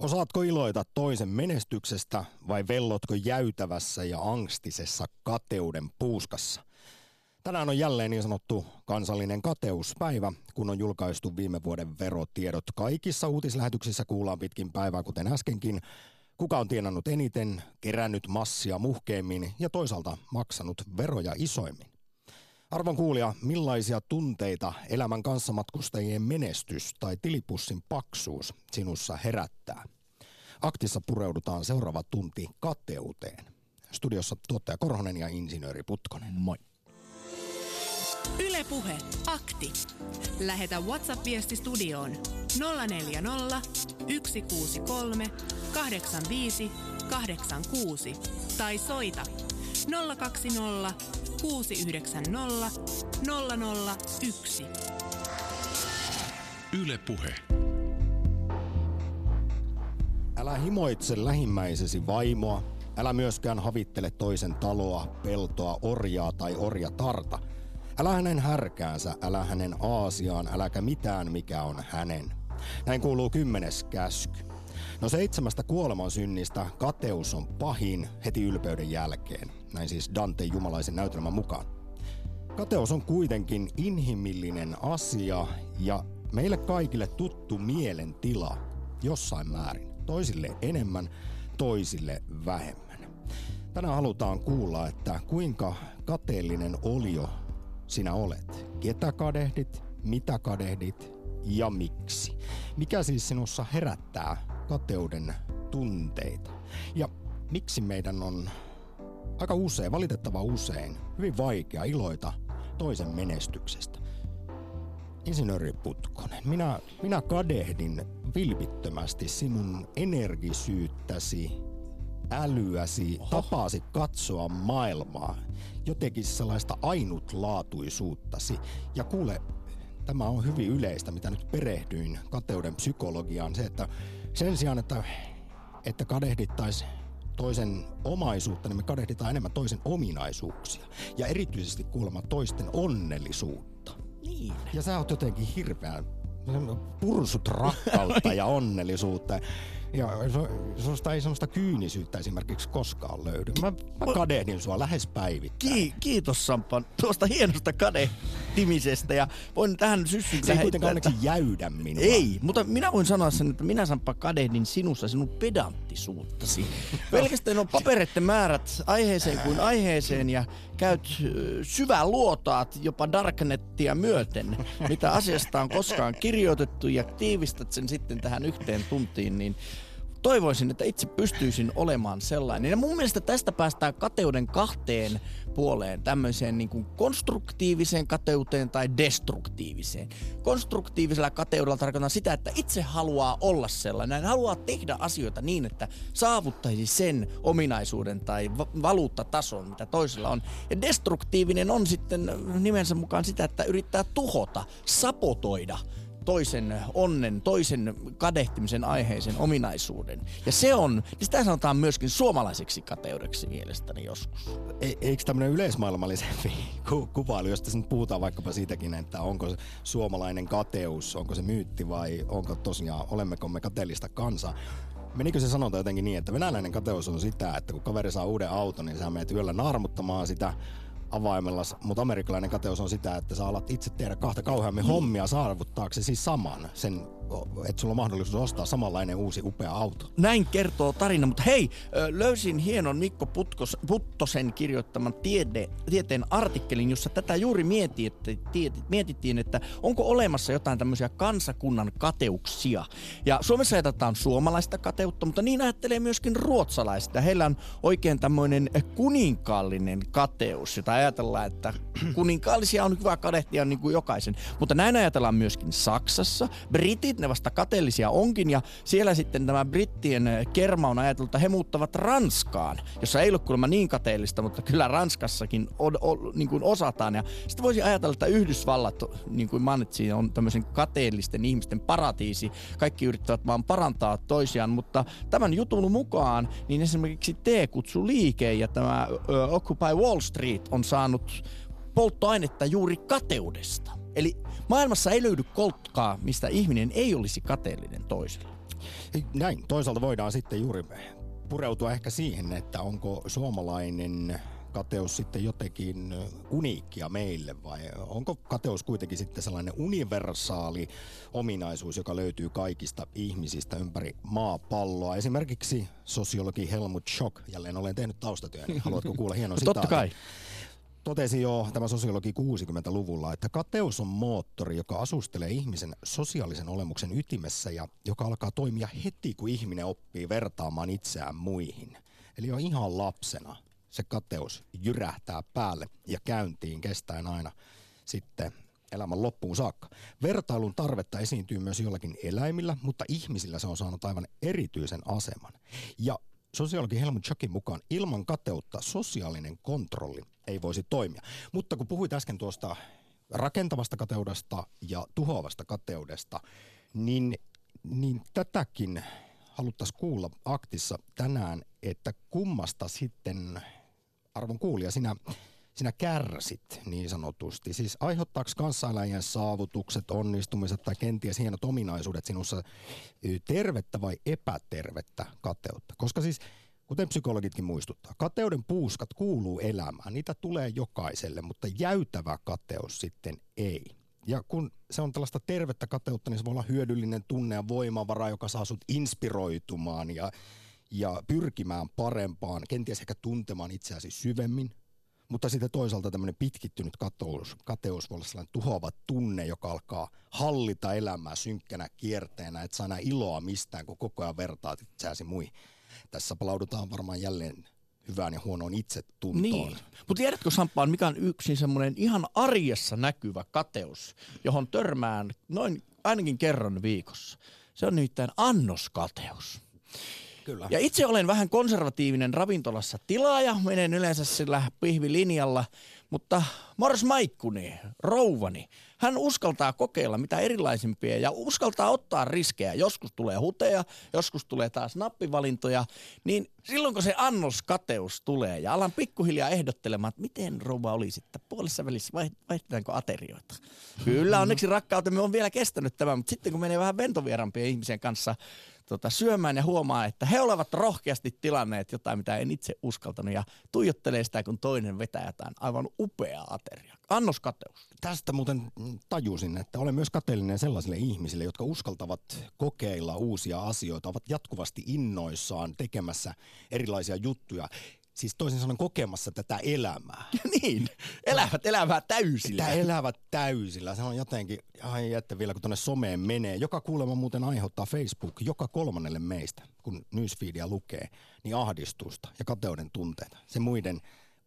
Osaatko iloita toisen menestyksestä vai vellotko jäytävässä ja angstisessa kateuden puuskassa? Tänään on jälleen niin sanottu kansallinen kateuspäivä, kun on julkaistu viime vuoden verotiedot. Kaikissa uutislähetyksissä kuullaan pitkin päivää, kuten äskenkin. Kuka on tienannut eniten, kerännyt massia muhkeimmin ja toisaalta maksanut veroja isoimmin? Arvon kuulija, millaisia tunteita elämän kanssamatkustajien menestys tai tilipussin paksuus sinussa herättää? Aktissa pureudutaan seuraava tunti kateuteen. Studiossa tuottaja Korhonen ja insinööri Putkonen. Moi. Ylepuhe akti. Lähetä WhatsApp-viesti studioon 040 163 85 86 tai soita 020 690 001. Yle Puhe. Älä himoitse lähimmäisesi vaimoa, älä myöskään havittele toisen taloa, peltoa, orjaa tai orjatarta. Älä hänen härkäänsä, älä hänen aasiaan, äläkä mitään mikä on hänen. Näin kuuluu kymmenes käsky. No seitsemästä kuoleman synnistä kateus on pahin heti ylpeyden jälkeen. Näin siis Dante jumalaisen näytelmän mukaan. Kateus on kuitenkin inhimillinen asia ja meille kaikille tuttu mielentila jossain määrin. Toisille enemmän, toisille vähemmän. Tänään halutaan kuulla, että kuinka kateellinen olio sinä olet. Ketä kadehdit, mitä kadehdit ja miksi. Mikä siis sinussa herättää kateuden tunteita? Ja miksi meidän on aika usein, valitettava usein, hyvin vaikea iloita toisen menestyksestä? Insinööri Putkonen, minä, minä kadehdin vilpittömästi sinun energisyyttäsi, älyäsi, Oho. tapaasi katsoa maailmaa, jotenkin sellaista ainutlaatuisuuttasi. Ja kuule, tämä on hyvin yleistä, mitä nyt perehdyin kateuden psykologiaan, se, että sen sijaan, että, että kadehdittaisiin toisen omaisuutta, niin me kadehditaan enemmän toisen ominaisuuksia. Ja erityisesti kuulemma toisten onnellisuutta. Niin. Ja sä oot jotenkin hirveän pursut rakkautta ja onnellisuutta. Ja susta ei semmoista kyynisyyttä esimerkiksi koskaan löydy. Mä, mä kadehdin sua lähes päivittäin. Ki- kiitos Sampan tuosta hienosta kadehtimisestä ja voin tähän syssyn Se ei kuitenkaan onneksi jäydä minua. Ei, mutta minä voin sanoa sen, että minä Sampa kadehdin sinussa sinun pedanttisuuttasi. Pelkästään on papereiden määrät aiheeseen kuin aiheeseen ja käyt syvää luotaat jopa Darknettia myöten, mitä asiasta on koskaan kirjoitettu ja tiivistät sen sitten tähän yhteen tuntiin, niin toivoisin, että itse pystyisin olemaan sellainen. Ja mun mielestä tästä päästään kateuden kahteen puoleen, tämmöiseen niin kuin konstruktiiviseen kateuteen tai destruktiiviseen. Konstruktiivisella kateudella tarkoitan sitä, että itse haluaa olla sellainen, haluaa tehdä asioita niin, että saavuttaisi sen ominaisuuden tai va- valuuttatason, mitä toisella on. Ja destruktiivinen on sitten nimensä mukaan sitä, että yrittää tuhota, sapotoida toisen onnen, toisen kadehtimisen aiheisen ominaisuuden. Ja se on, niin sitä sanotaan myöskin suomalaiseksi kateudeksi mielestäni joskus. E- eikö tämmöinen yleismaailmallisempi ku- kuvailu, josta nyt puhutaan vaikkapa siitäkin, että onko suomalainen kateus, onko se myytti vai onko tosiaan, olemmeko me kateellista kansaa? Menikö se sanonta jotenkin niin, että venäläinen kateus on sitä, että kun kaveri saa uuden auton, niin sä menet yöllä naarmuttamaan sitä avaimella, mutta amerikkalainen kateus on sitä, että sä alat itse tehdä kahta kauheammin niin. hommia saavuttaaksesi saman, sen, että sulla on mahdollisuus ostaa samanlainen uusi upea auto. Näin kertoo tarina, mutta hei, löysin hienon Mikko Putkos, Puttosen kirjoittaman tiede, tieteen artikkelin, jossa tätä juuri mieti, että, mietittiin, että onko olemassa jotain tämmöisiä kansakunnan kateuksia. Ja Suomessa ajatellaan suomalaista kateutta, mutta niin ajattelee myöskin ruotsalaista. Heillä on oikein tämmöinen kuninkaallinen kateus, jota ajatellaan, että kuninkaallisia on hyvä kadehtia niin kuin jokaisen. Mutta näin ajatellaan myöskin Saksassa. Britit, ne vasta kateellisia onkin, ja siellä sitten tämä brittien kerma on ajateltu, että he muuttavat Ranskaan, jossa ei ole kuulemma niin kateellista, mutta kyllä Ranskassakin on, on, niin kuin osataan. Ja sitten voisi ajatella, että Yhdysvallat, niin kuin mainitsin, on tämmöisen kateellisten ihmisten paratiisi. Kaikki yrittävät vaan parantaa toisiaan, mutta tämän jutun mukaan, niin esimerkiksi T-kutsu liike ja tämä uh, Occupy Wall Street on saanut polttoainetta juuri kateudesta. Eli maailmassa ei löydy koltkaa, mistä ihminen ei olisi kateellinen toiselle. Näin. Toisaalta voidaan sitten juuri pureutua ehkä siihen, että onko suomalainen kateus sitten jotenkin uniikkia meille vai onko kateus kuitenkin sitten sellainen universaali ominaisuus, joka löytyy kaikista ihmisistä ympäri maapalloa? Esimerkiksi sosiologi Helmut Schock, jälleen olen tehnyt taustatyön, niin haluatko kuulla hienon Totta kai totesi jo tämä sosiologi 60-luvulla, että kateus on moottori, joka asustelee ihmisen sosiaalisen olemuksen ytimessä ja joka alkaa toimia heti, kun ihminen oppii vertaamaan itseään muihin. Eli jo ihan lapsena se kateus jyrähtää päälle ja käyntiin kestäen aina sitten elämän loppuun saakka. Vertailun tarvetta esiintyy myös jollakin eläimillä, mutta ihmisillä se on saanut aivan erityisen aseman. Ja sosiologi Helmut Schockin mukaan ilman kateutta sosiaalinen kontrolli ei voisi toimia. Mutta kun puhuit äsken tuosta rakentavasta kateudesta ja tuhoavasta kateudesta, niin, niin tätäkin haluttaisiin kuulla aktissa tänään, että kummasta sitten, arvon kuulija, sinä, sinä kärsit niin sanotusti. Siis aiheuttaako kanssaeläjien saavutukset, onnistumiset tai kenties hienot ominaisuudet sinussa tervettä vai epätervettä kateutta? Koska siis kuten psykologitkin muistuttaa, kateuden puuskat kuuluu elämään. Niitä tulee jokaiselle, mutta jäytävä kateus sitten ei. Ja kun se on tällaista tervettä kateutta, niin se voi olla hyödyllinen tunne ja voimavara, joka saa sut inspiroitumaan ja, ja pyrkimään parempaan, kenties ehkä tuntemaan itseäsi syvemmin. Mutta sitten toisaalta tämmöinen pitkittynyt kateus, kateus voi olla sellainen tuhoava tunne, joka alkaa hallita elämää synkkänä kierteenä, että saa iloa mistään, kun koko ajan vertaat itseäsi muihin tässä palaudutaan varmaan jälleen hyvään ja huonoon itsetuntoon. Niin. Mutta tiedätkö Sampaan, mikä on yksi semmoinen ihan arjessa näkyvä kateus, johon törmään noin ainakin kerran viikossa? Se on nimittäin annoskateus. Kyllä. Ja itse olen vähän konservatiivinen ravintolassa tilaaja, menen yleensä sillä pihvilinjalla, mutta Mars Maikkuni, rouvani, hän uskaltaa kokeilla mitä erilaisimpia ja uskaltaa ottaa riskejä. Joskus tulee huteja, joskus tulee taas nappivalintoja. Niin silloin kun se annoskateus tulee ja alan pikkuhiljaa ehdottelemaan, että miten rouva olisi, että puolessa välissä vaihdetaanko aterioita. Kyllä, onneksi rakkautemme on vielä kestänyt tämä, mutta sitten kun menee vähän ventovierampien ihmisen kanssa tota, syömään ja huomaa, että he olevat rohkeasti tilanneet jotain, mitä en itse uskaltanut ja tuijottelee sitä, kun toinen vetää jotain aivan upea ateria. Annos kateus. Tästä muuten tajusin, että olen myös kateellinen sellaisille ihmisille, jotka uskaltavat kokeilla uusia asioita, ovat jatkuvasti innoissaan tekemässä erilaisia juttuja siis toisin sanoen kokemassa tätä elämää. niin, elävät elävää täysillä. Tämä elävät täysillä. Se on jotenkin, ai että vielä kun tuonne someen menee. Joka kuulemma muuten aiheuttaa Facebook joka kolmannelle meistä, kun newsfeedia lukee, niin ahdistusta ja kateuden tunteita. Se muiden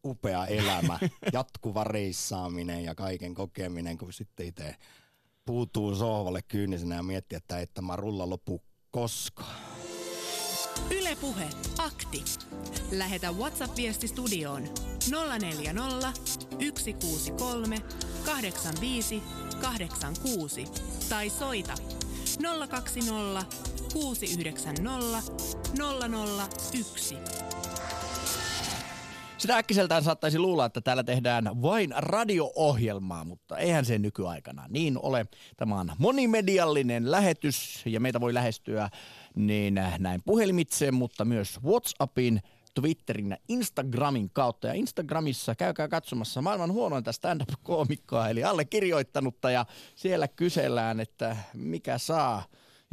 upea elämä, jatkuva reissaaminen ja kaiken kokeminen, kun sitten itse puutuu sohvalle kyynisenä ja miettii, että ei tämä rulla lopu koskaan. Ylepuhe akti. Lähetä WhatsApp-viesti studioon 040 163 85 86 tai soita 020 690 001. Sitä äkkiseltään saattaisi luulla, että täällä tehdään vain radio-ohjelmaa, mutta eihän se nykyaikana niin ole. Tämä on monimediallinen lähetys ja meitä voi lähestyä niin näin puhelimitse, mutta myös WhatsAppin, Twitterin ja Instagramin kautta. Ja Instagramissa käykää katsomassa maailman huonointa stand-up-koomikkoa, eli allekirjoittanutta, ja siellä kysellään, että mikä saa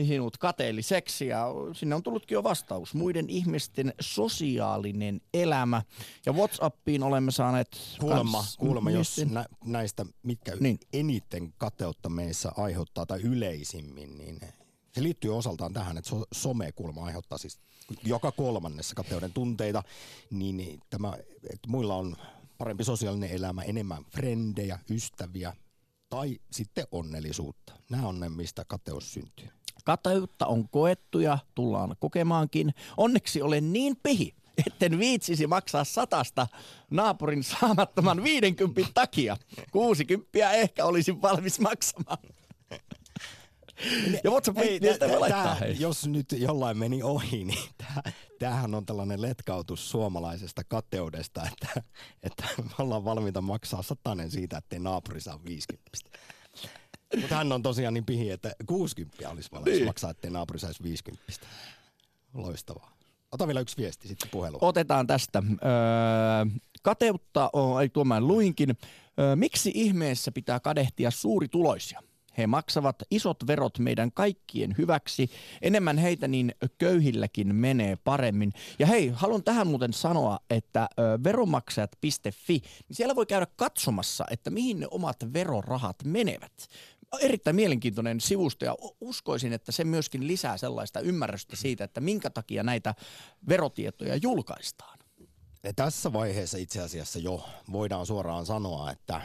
sinut kateelliseksi ja sinne on tullutkin jo vastaus. Muiden ihmisten sosiaalinen elämä ja Whatsappiin olemme saaneet Kuulemma, kans, kuulemma jos nä, näistä mitkä niin. eniten kateutta meissä aiheuttaa tai yleisimmin, niin se liittyy osaltaan tähän, että so, some-kulma aiheuttaa siis joka kolmannessa kateuden tunteita, niin, niin tämä, että muilla on parempi sosiaalinen elämä, enemmän frendejä, ystäviä tai sitten onnellisuutta. Nämä on ne, mistä kateus syntyy. Kateutta on koettu ja tullaan kokemaankin. Onneksi olen niin pihi, etten viitsisi maksaa satasta naapurin saamattoman 50 takia. 60 ehkä olisin valmis maksamaan. Ja WhatsApp hei, tä, tä, laittaa, hei. Jos nyt jollain meni ohi, niin tämähän on tällainen letkautus suomalaisesta kateudesta, että, että me ollaan valmiita maksaa satanen siitä, ettei naapuri saa 50. Mutta hän on tosiaan niin pihi, että 60 olisi valmis niin. maksaa, ettei naapuri saisi 50. Loistavaa. Ota vielä yksi viesti sitten puhelu. Otetaan tästä. Öö, kateutta, on, ei tuo mä luinkin. Öö, miksi ihmeessä pitää kadehtia suurituloisia? He maksavat isot verot meidän kaikkien hyväksi. Enemmän heitä niin köyhilläkin menee paremmin. Ja hei, haluan tähän muuten sanoa, että veronmaksajat.fi, niin siellä voi käydä katsomassa, että mihin ne omat verorahat menevät erittäin mielenkiintoinen sivusto ja uskoisin, että se myöskin lisää sellaista ymmärrystä siitä, että minkä takia näitä verotietoja julkaistaan. Ja tässä vaiheessa itse asiassa jo voidaan suoraan sanoa, että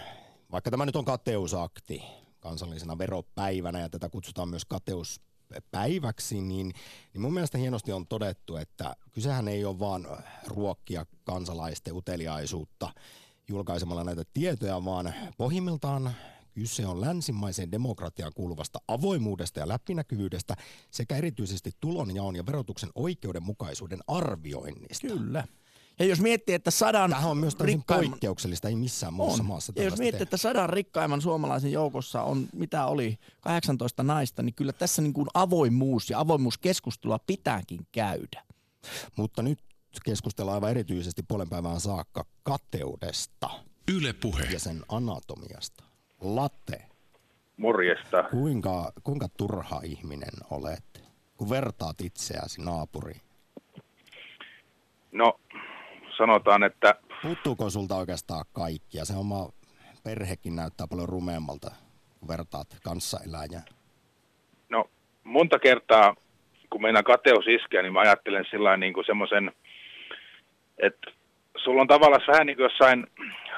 vaikka tämä nyt on kateusakti, kansallisena veropäivänä ja tätä kutsutaan myös kateuspäiväksi, niin, niin mun mielestä hienosti on todettu, että kysehän ei ole vaan ruokkia kansalaisten uteliaisuutta julkaisemalla näitä tietoja, vaan pohjimmiltaan kyse on länsimaiseen demokratiaan kuuluvasta avoimuudesta ja läpinäkyvyydestä sekä erityisesti tulonjaon ja verotuksen oikeudenmukaisuuden arvioinnista. Kyllä. Ja jos miettii, että sadan Tähän on myös rikkaimman... poikkeuksellista, ei missään muussa on. maassa. Ja jos miettii, että sadan rikkaimman suomalaisen joukossa on, mitä oli, 18 naista, niin kyllä tässä niin kuin avoimuus ja avoimuuskeskustelua pitääkin käydä. Mutta nyt keskustellaan aivan erityisesti puolen päivään saakka kateudesta. Yle puhe. Ja sen anatomiasta. Latte. Morjesta. Kuinka, kuinka turha ihminen olet, kun vertaat itseäsi naapuriin? No, sanotaan, että... Puuttuuko sulta oikeastaan kaikki ja se oma perhekin näyttää paljon rumeammalta, kun vertaat kanssaeläjää? No, monta kertaa, kun meidän kateus iskee, niin mä ajattelen sillä niin kuin semmoisen, että sulla on tavallaan vähän niin kuin jossain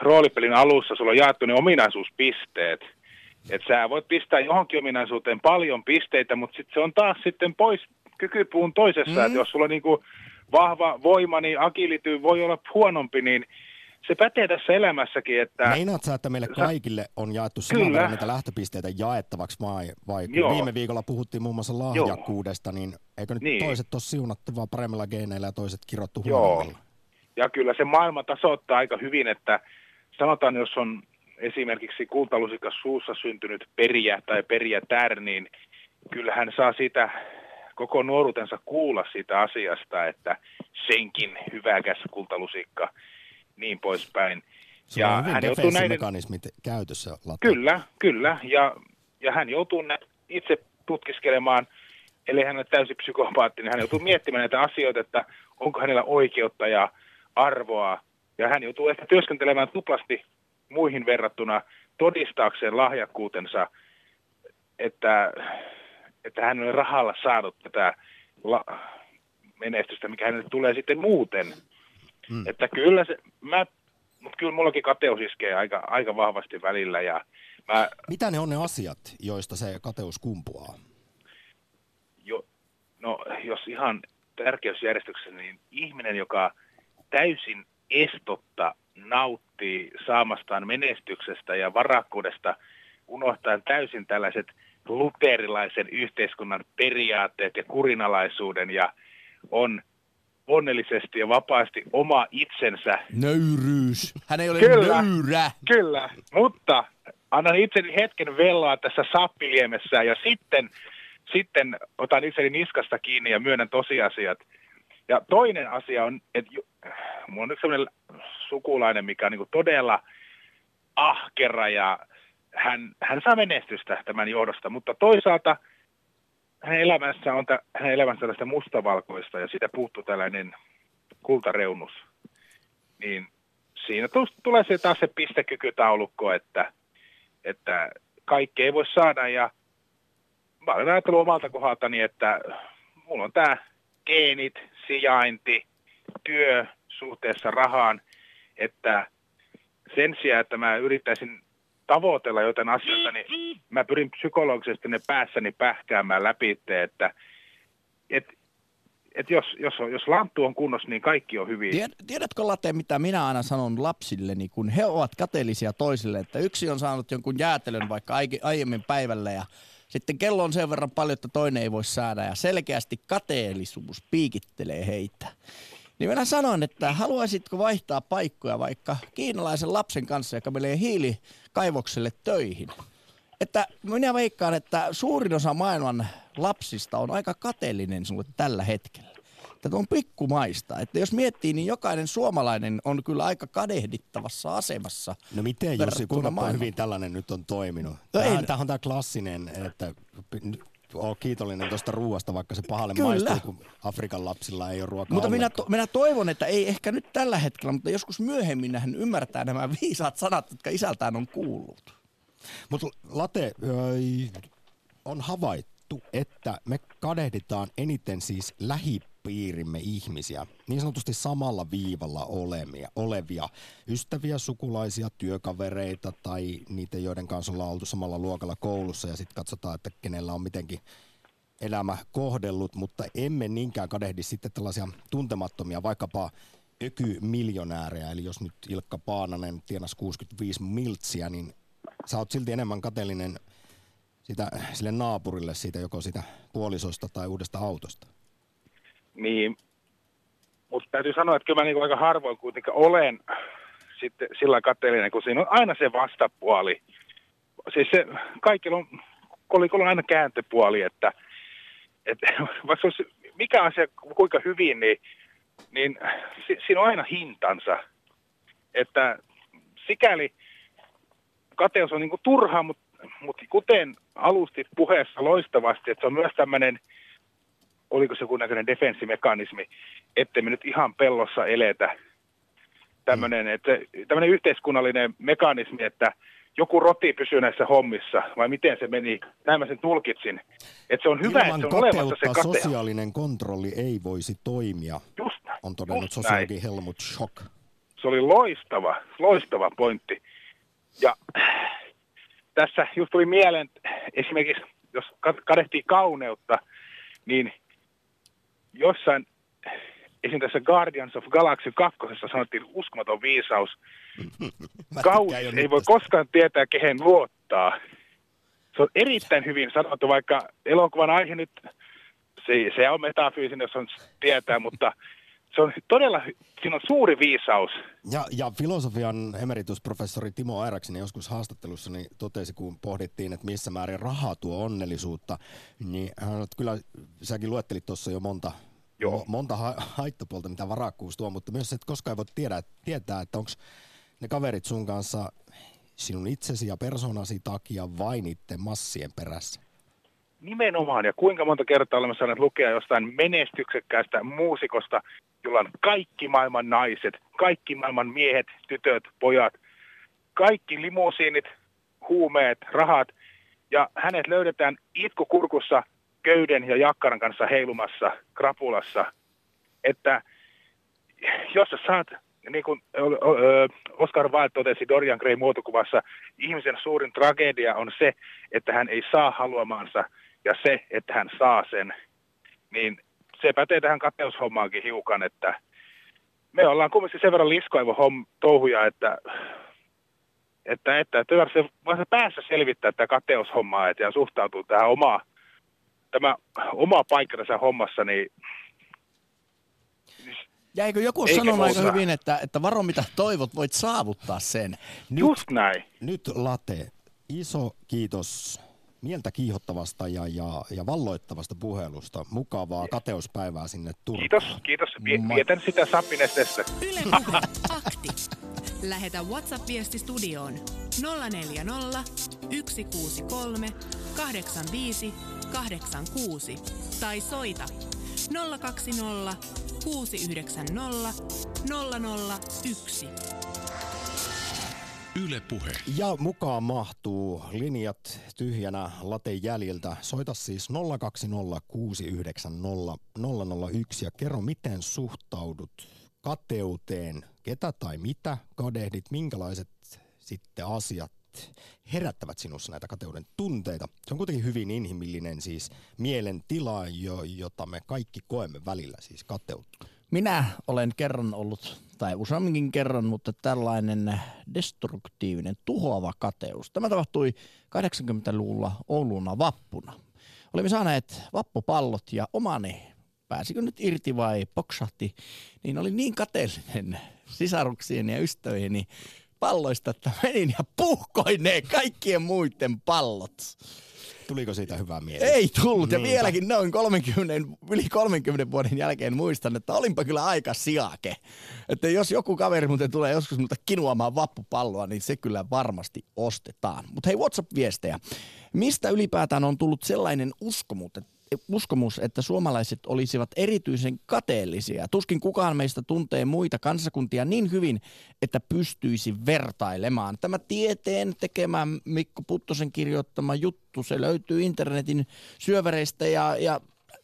roolipelin alussa, sulla on jaettu ne ominaisuuspisteet, että sä voit pistää johonkin ominaisuuteen paljon pisteitä, mutta sitten se on taas sitten pois kykypuun toisessa, mm. että jos sulla on niin kuin vahva voima, niin agility voi olla huonompi, niin se pätee tässä elämässäkin, että... Meinaat sä, että meille kaikille on jaettu saman verran niitä lähtöpisteitä jaettavaksi vai, vai kun viime viikolla puhuttiin muun muassa lahjakkuudesta, niin eikö nyt niin. toiset ole siunattu vaan paremmilla geeneillä ja toiset kirottu huonommilla? Ja kyllä se maailma tasoittaa aika hyvin, että sanotaan, jos on esimerkiksi kultalusikas suussa syntynyt periä tai periä tär, niin kyllähän saa sitä koko nuoruutensa kuulla siitä asiasta, että senkin hyväkäs kultalusikka, niin poispäin. Se ja on hän joutuu näiden... mekanismit käytössä. Latta. Kyllä, kyllä. Ja, ja hän joutuu itse tutkiskelemaan, eli hän on täysin psykopaatti, niin hän joutuu miettimään näitä asioita, että onko hänellä oikeutta ja arvoa. Ja hän joutuu ehkä työskentelemään tuplasti muihin verrattuna todistaakseen lahjakkuutensa, että että hän on rahalla saanut tätä la- menestystä, mikä hänelle tulee sitten muuten. Hmm. Että kyllä se, mä, mutta kyllä mullakin kateus iskee aika, aika vahvasti välillä. Ja mä, Mitä ne on ne asiat, joista se kateus kumpuaa? Jo, no jos ihan tärkeysjärjestyksessä, niin ihminen, joka täysin estotta nauttii saamastaan menestyksestä ja varakkuudesta, unohtaen täysin tällaiset – luterilaisen yhteiskunnan periaatteet ja kurinalaisuuden ja on onnellisesti ja vapaasti oma itsensä. Nöyryys. Hän ei ole kyllä, nöyrä. Kyllä, mutta annan itseni hetken velloa tässä sappiliemessä ja sitten, sitten otan itseni niskasta kiinni ja myönnän tosiasiat. Ja toinen asia on, että mulla on nyt sellainen sukulainen, mikä on niin todella ahkera ja hän, hän saa menestystä tämän johdosta, mutta toisaalta hänen elämässä on hänen elämässä tällaista mustavalkoista ja siitä puuttuu tällainen kultareunus. Niin siinä tulee se taas se pistekykytaulukko, että, että kaikki ei voi saada ja mä olen ajatellut omalta kohdaltani, että mulla on tämä geenit, sijainti, työ suhteessa rahaan, että sen sijaan, että mä yrittäisin tavoitella jotain asioita, niin mä pyrin psykologisesti ne päässäni pähkäämään läpi, että et, et jos, jos, jos lanttu on kunnossa, niin kaikki on hyvin. Tied, tiedätkö Late, mitä minä aina sanon lapsilleni, kun he ovat kateellisia toisille, että yksi on saanut jonkun jäätelön vaikka aiemmin päivällä ja sitten kello on sen verran paljon, että toinen ei voi saada ja selkeästi kateellisuus piikittelee heitä. Niin minä sanoin, että haluaisitko vaihtaa paikkoja vaikka kiinalaisen lapsen kanssa, joka menee hiilikaivokselle töihin. että minä veikkaan, että suurin osa maailman lapsista on aika kateellinen sinulle tällä hetkellä. Tätä on pikkumaista. Että jos miettii, niin jokainen suomalainen on kyllä aika kadehdittavassa asemassa. No miten Jussi, kuinka hyvin tällainen nyt on toiminut? No ei- tämähän on tämä klassinen, että ole kiitollinen tuosta ruuasta, vaikka se pahalle Kyllä. maistuu, kun Afrikan lapsilla ei ole ruokaa Mutta minä, to, minä toivon, että ei ehkä nyt tällä hetkellä, mutta joskus myöhemmin hän ymmärtää nämä viisaat sanat, jotka isältään on kuullut. Mutta Late, on havaittu, että me kadehditaan eniten siis lähipiirimme ihmisiä, niin sanotusti samalla viivalla olemia, olevia ystäviä, sukulaisia, työkavereita tai niitä, joiden kanssa ollaan oltu samalla luokalla koulussa ja sitten katsotaan, että kenellä on mitenkin elämä kohdellut, mutta emme niinkään kadehdi sitten tällaisia tuntemattomia, vaikkapa ökymiljonäärejä, eli jos nyt Ilkka Paananen tienasi 65 miltsiä, niin sä oot silti enemmän kateellinen sitä, sille naapurille siitä joko sitä puolisosta tai uudesta autosta. Niin, mutta täytyy sanoa, että kyllä mä niin aika harvoin kuitenkin olen sitten sillä kateellinen, kun siinä on aina se vastapuoli. Siis se, kaikilla on, kolikolla on aina kääntöpuoli, että, että vaikka olisi mikä asia kuinka hyvin, niin, niin si, siinä on aina hintansa. Että sikäli kateus on niin kuin turha, mutta, mutta kuten alustit puheessa loistavasti, että se on myös tämmöinen oliko se joku näköinen defenssimekanismi, ettei me nyt ihan pellossa eletä. Tämmöinen, että, tämmöinen yhteiskunnallinen mekanismi, että joku roti pysyy näissä hommissa, vai miten se meni, näin mä sen tulkitsin. Että se on hyvä, Ilman että se on olemassa se kateutta kate. sosiaalinen kontrolli ei voisi toimia, Just, näin, on todennut näin. sosiologi Helmut Schock. Se oli loistava, loistava pointti. Ja tässä just tuli mieleen, esimerkiksi jos ka- kadehtii kauneutta, niin jossain, esim. tässä Guardians of Galaxy 2 sanottiin uskomaton viisaus. Kaus ei voi koskaan tietää, kehen luottaa. Se on erittäin hyvin sanottu, vaikka elokuvan aihe nyt, se, se on metafyysinen, jos on tietää, mutta se on todella, siinä on suuri viisaus. Ja, ja filosofian emeritusprofessori Timo Airaksinen joskus haastattelussa niin totesi, kun pohdittiin, että missä määrin raha tuo onnellisuutta, niin hän, että kyllä säkin luettelit tuossa jo monta, Joo. mo- monta ha- haittapuolta, mitä varakkuus tuo, mutta myös se, että koskaan ei voi tiedä, tietää, että onko ne kaverit sun kanssa sinun itsesi ja persoonasi takia vai niiden massien perässä. Nimenomaan, ja kuinka monta kertaa olemme saaneet lukea jostain menestyksekkäästä muusikosta, jolla on kaikki maailman naiset, kaikki maailman miehet, tytöt, pojat, kaikki limusiinit, huumeet, rahat, ja hänet löydetään itkukurkussa köyden ja jakkaran kanssa heilumassa krapulassa, että jos sä saat, niin kuin Oscar Wilde totesi Dorian Gray muotokuvassa, ihmisen suurin tragedia on se, että hän ei saa haluamansa ja se, että hän saa sen, niin se pätee tähän kateushommaankin hiukan, että me ollaan kumminkin sen verran liskoivo homm, touhuja, että että, että, että se vaan se päässä selvittää tätä kateushommaa että, ja suhtautuu tähän omaa, tämä oma paikka tässä hommassa, niin Jäikö joku Eikä sanonut aika hyvin, että, että varo mitä toivot, voit saavuttaa sen. just näin. Nyt Late, iso kiitos mieltä kiihottavasta ja, ja, ja valloittavasta puhelusta. Mukavaa kateuspäivää sinne Turkuun. Kiitos, kiitos. Vietän sitä sappinestettä. Yle Puhe, akti. Lähetä WhatsApp-viesti studioon 040 163 85 86 tai soita 020 690 001. Yle Puhe. Ja mukaan mahtuu linjat tyhjänä laten jäljiltä. Soita siis 020690001 ja kerro miten suhtaudut kateuteen. Ketä tai mitä kadehdit, minkälaiset sitten asiat herättävät sinussa näitä kateuden tunteita. Se on kuitenkin hyvin inhimillinen siis mielentila, jo, jota me kaikki koemme välillä, siis kateutta. Minä olen kerran ollut, tai useamminkin kerran, mutta tällainen destruktiivinen, tuhoava kateus. Tämä tapahtui 80-luvulla Ouluna vappuna. Olimme saaneet vappupallot ja omani, pääsikö nyt irti vai poksahti, niin oli niin kateellinen sisaruksien ja ystävieni palloista, että menin ja puhkoin ne kaikkien muiden pallot. Tuliko siitä hyvää mieli? Ei tullut, ja Niinpä. vieläkin noin 30, yli 30 vuoden jälkeen muistan, että olinpa kyllä aika siake. Että jos joku kaveri muuten tulee joskus multa kinuamaan vappupalloa, niin se kyllä varmasti ostetaan. Mutta hei, WhatsApp-viestejä. Mistä ylipäätään on tullut sellainen uskomus, että uskomus, että suomalaiset olisivat erityisen kateellisia. Tuskin kukaan meistä tuntee muita kansakuntia niin hyvin, että pystyisi vertailemaan. Tämä tieteen tekemä Mikko Puttosen kirjoittama juttu, se löytyy internetin syövereistä ja, ja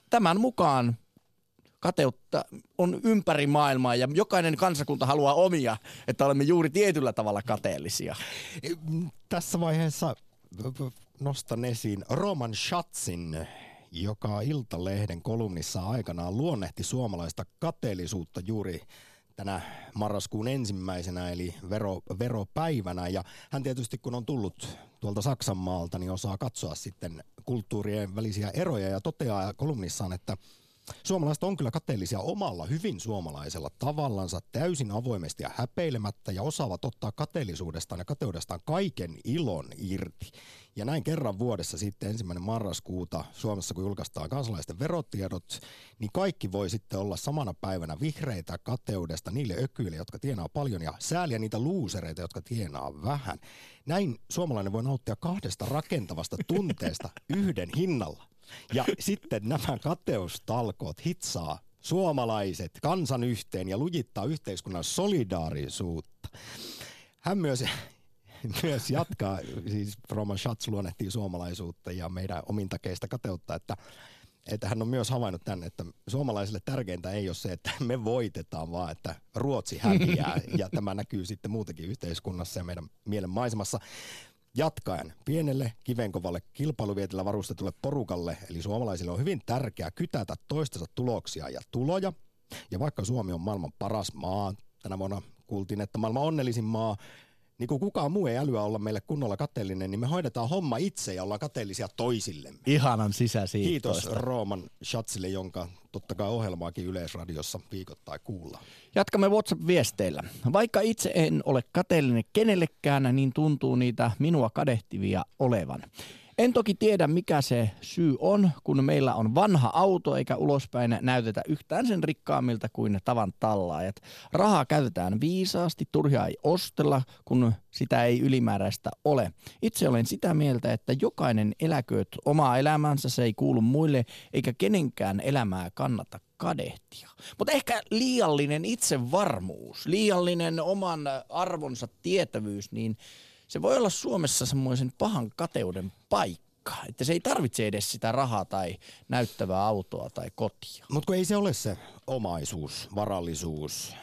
tämän mukaan kateutta on ympäri maailmaa ja jokainen kansakunta haluaa omia, että olemme juuri tietyllä tavalla kateellisia. Tässä vaiheessa nostan esiin Roman Schatzin, joka Iltalehden kolumnissa aikanaan luonnehti suomalaista kateellisuutta juuri tänä marraskuun ensimmäisenä eli vero, veropäivänä. Ja hän tietysti kun on tullut tuolta Saksan maalta, niin osaa katsoa sitten kulttuurien välisiä eroja ja toteaa kolumnissaan, että Suomalaiset on kyllä kateellisia omalla hyvin suomalaisella tavallansa täysin avoimesti ja häpeilemättä ja osaavat ottaa kateellisuudestaan ja kateudestaan kaiken ilon irti. Ja näin kerran vuodessa sitten ensimmäinen marraskuuta Suomessa, kun julkaistaan kansalaisten verotiedot, niin kaikki voi sitten olla samana päivänä vihreitä kateudesta niille ökyille, jotka tienaa paljon ja sääliä niitä luusereita, jotka tienaa vähän. Näin suomalainen voi nauttia kahdesta rakentavasta tunteesta yhden hinnalla. Ja sitten nämä kateustalkoot hitsaa suomalaiset kansan yhteen ja lujittaa yhteiskunnan solidaarisuutta. Hän myös, myös jatkaa, siis Roman Schatz luonnehtii suomalaisuutta ja meidän omintakeista kateutta, että että hän on myös havainnut tänne, että suomalaisille tärkeintä ei ole se, että me voitetaan, vaan että Ruotsi häviää. Ja tämä näkyy sitten muutenkin yhteiskunnassa ja meidän mielen maisemassa. Jatkaen pienelle kivenkovalle kilpailuvietillä varustetulle porukalle, eli suomalaisille on hyvin tärkeää kytätä toistensa tuloksia ja tuloja. Ja vaikka Suomi on maailman paras maa, tänä vuonna kuultiin, että maailman onnellisin maa, niin kun kukaan muu ei älyä olla meille kunnolla kateellinen, niin me hoidetaan homma itse ja ollaan kateellisia toisillemme. Ihanan sisäsiittoista. Kiitos Rooman Schatzille, jonka totta kai ohjelmaakin Yleisradiossa viikoittain kuullaan. Jatkamme WhatsApp-viesteillä. Vaikka itse en ole kateellinen kenellekään, niin tuntuu niitä minua kadehtivia olevan. En toki tiedä, mikä se syy on, kun meillä on vanha auto eikä ulospäin näytetä yhtään sen rikkaammilta kuin tavan tallaajat. Rahaa käytetään viisaasti, turhia ei ostella, kun sitä ei ylimääräistä ole. Itse olen sitä mieltä, että jokainen eläkööt omaa elämänsä, se ei kuulu muille, eikä kenenkään elämää kannata kadehtia. Mutta ehkä liiallinen itsevarmuus, liiallinen oman arvonsa tietävyys, niin se voi olla Suomessa semmoisen pahan kateuden paikka. Että se ei tarvitse edes sitä rahaa tai näyttävää autoa tai kotia. Mutta kun ei se ole se omaisuus, varallisuus,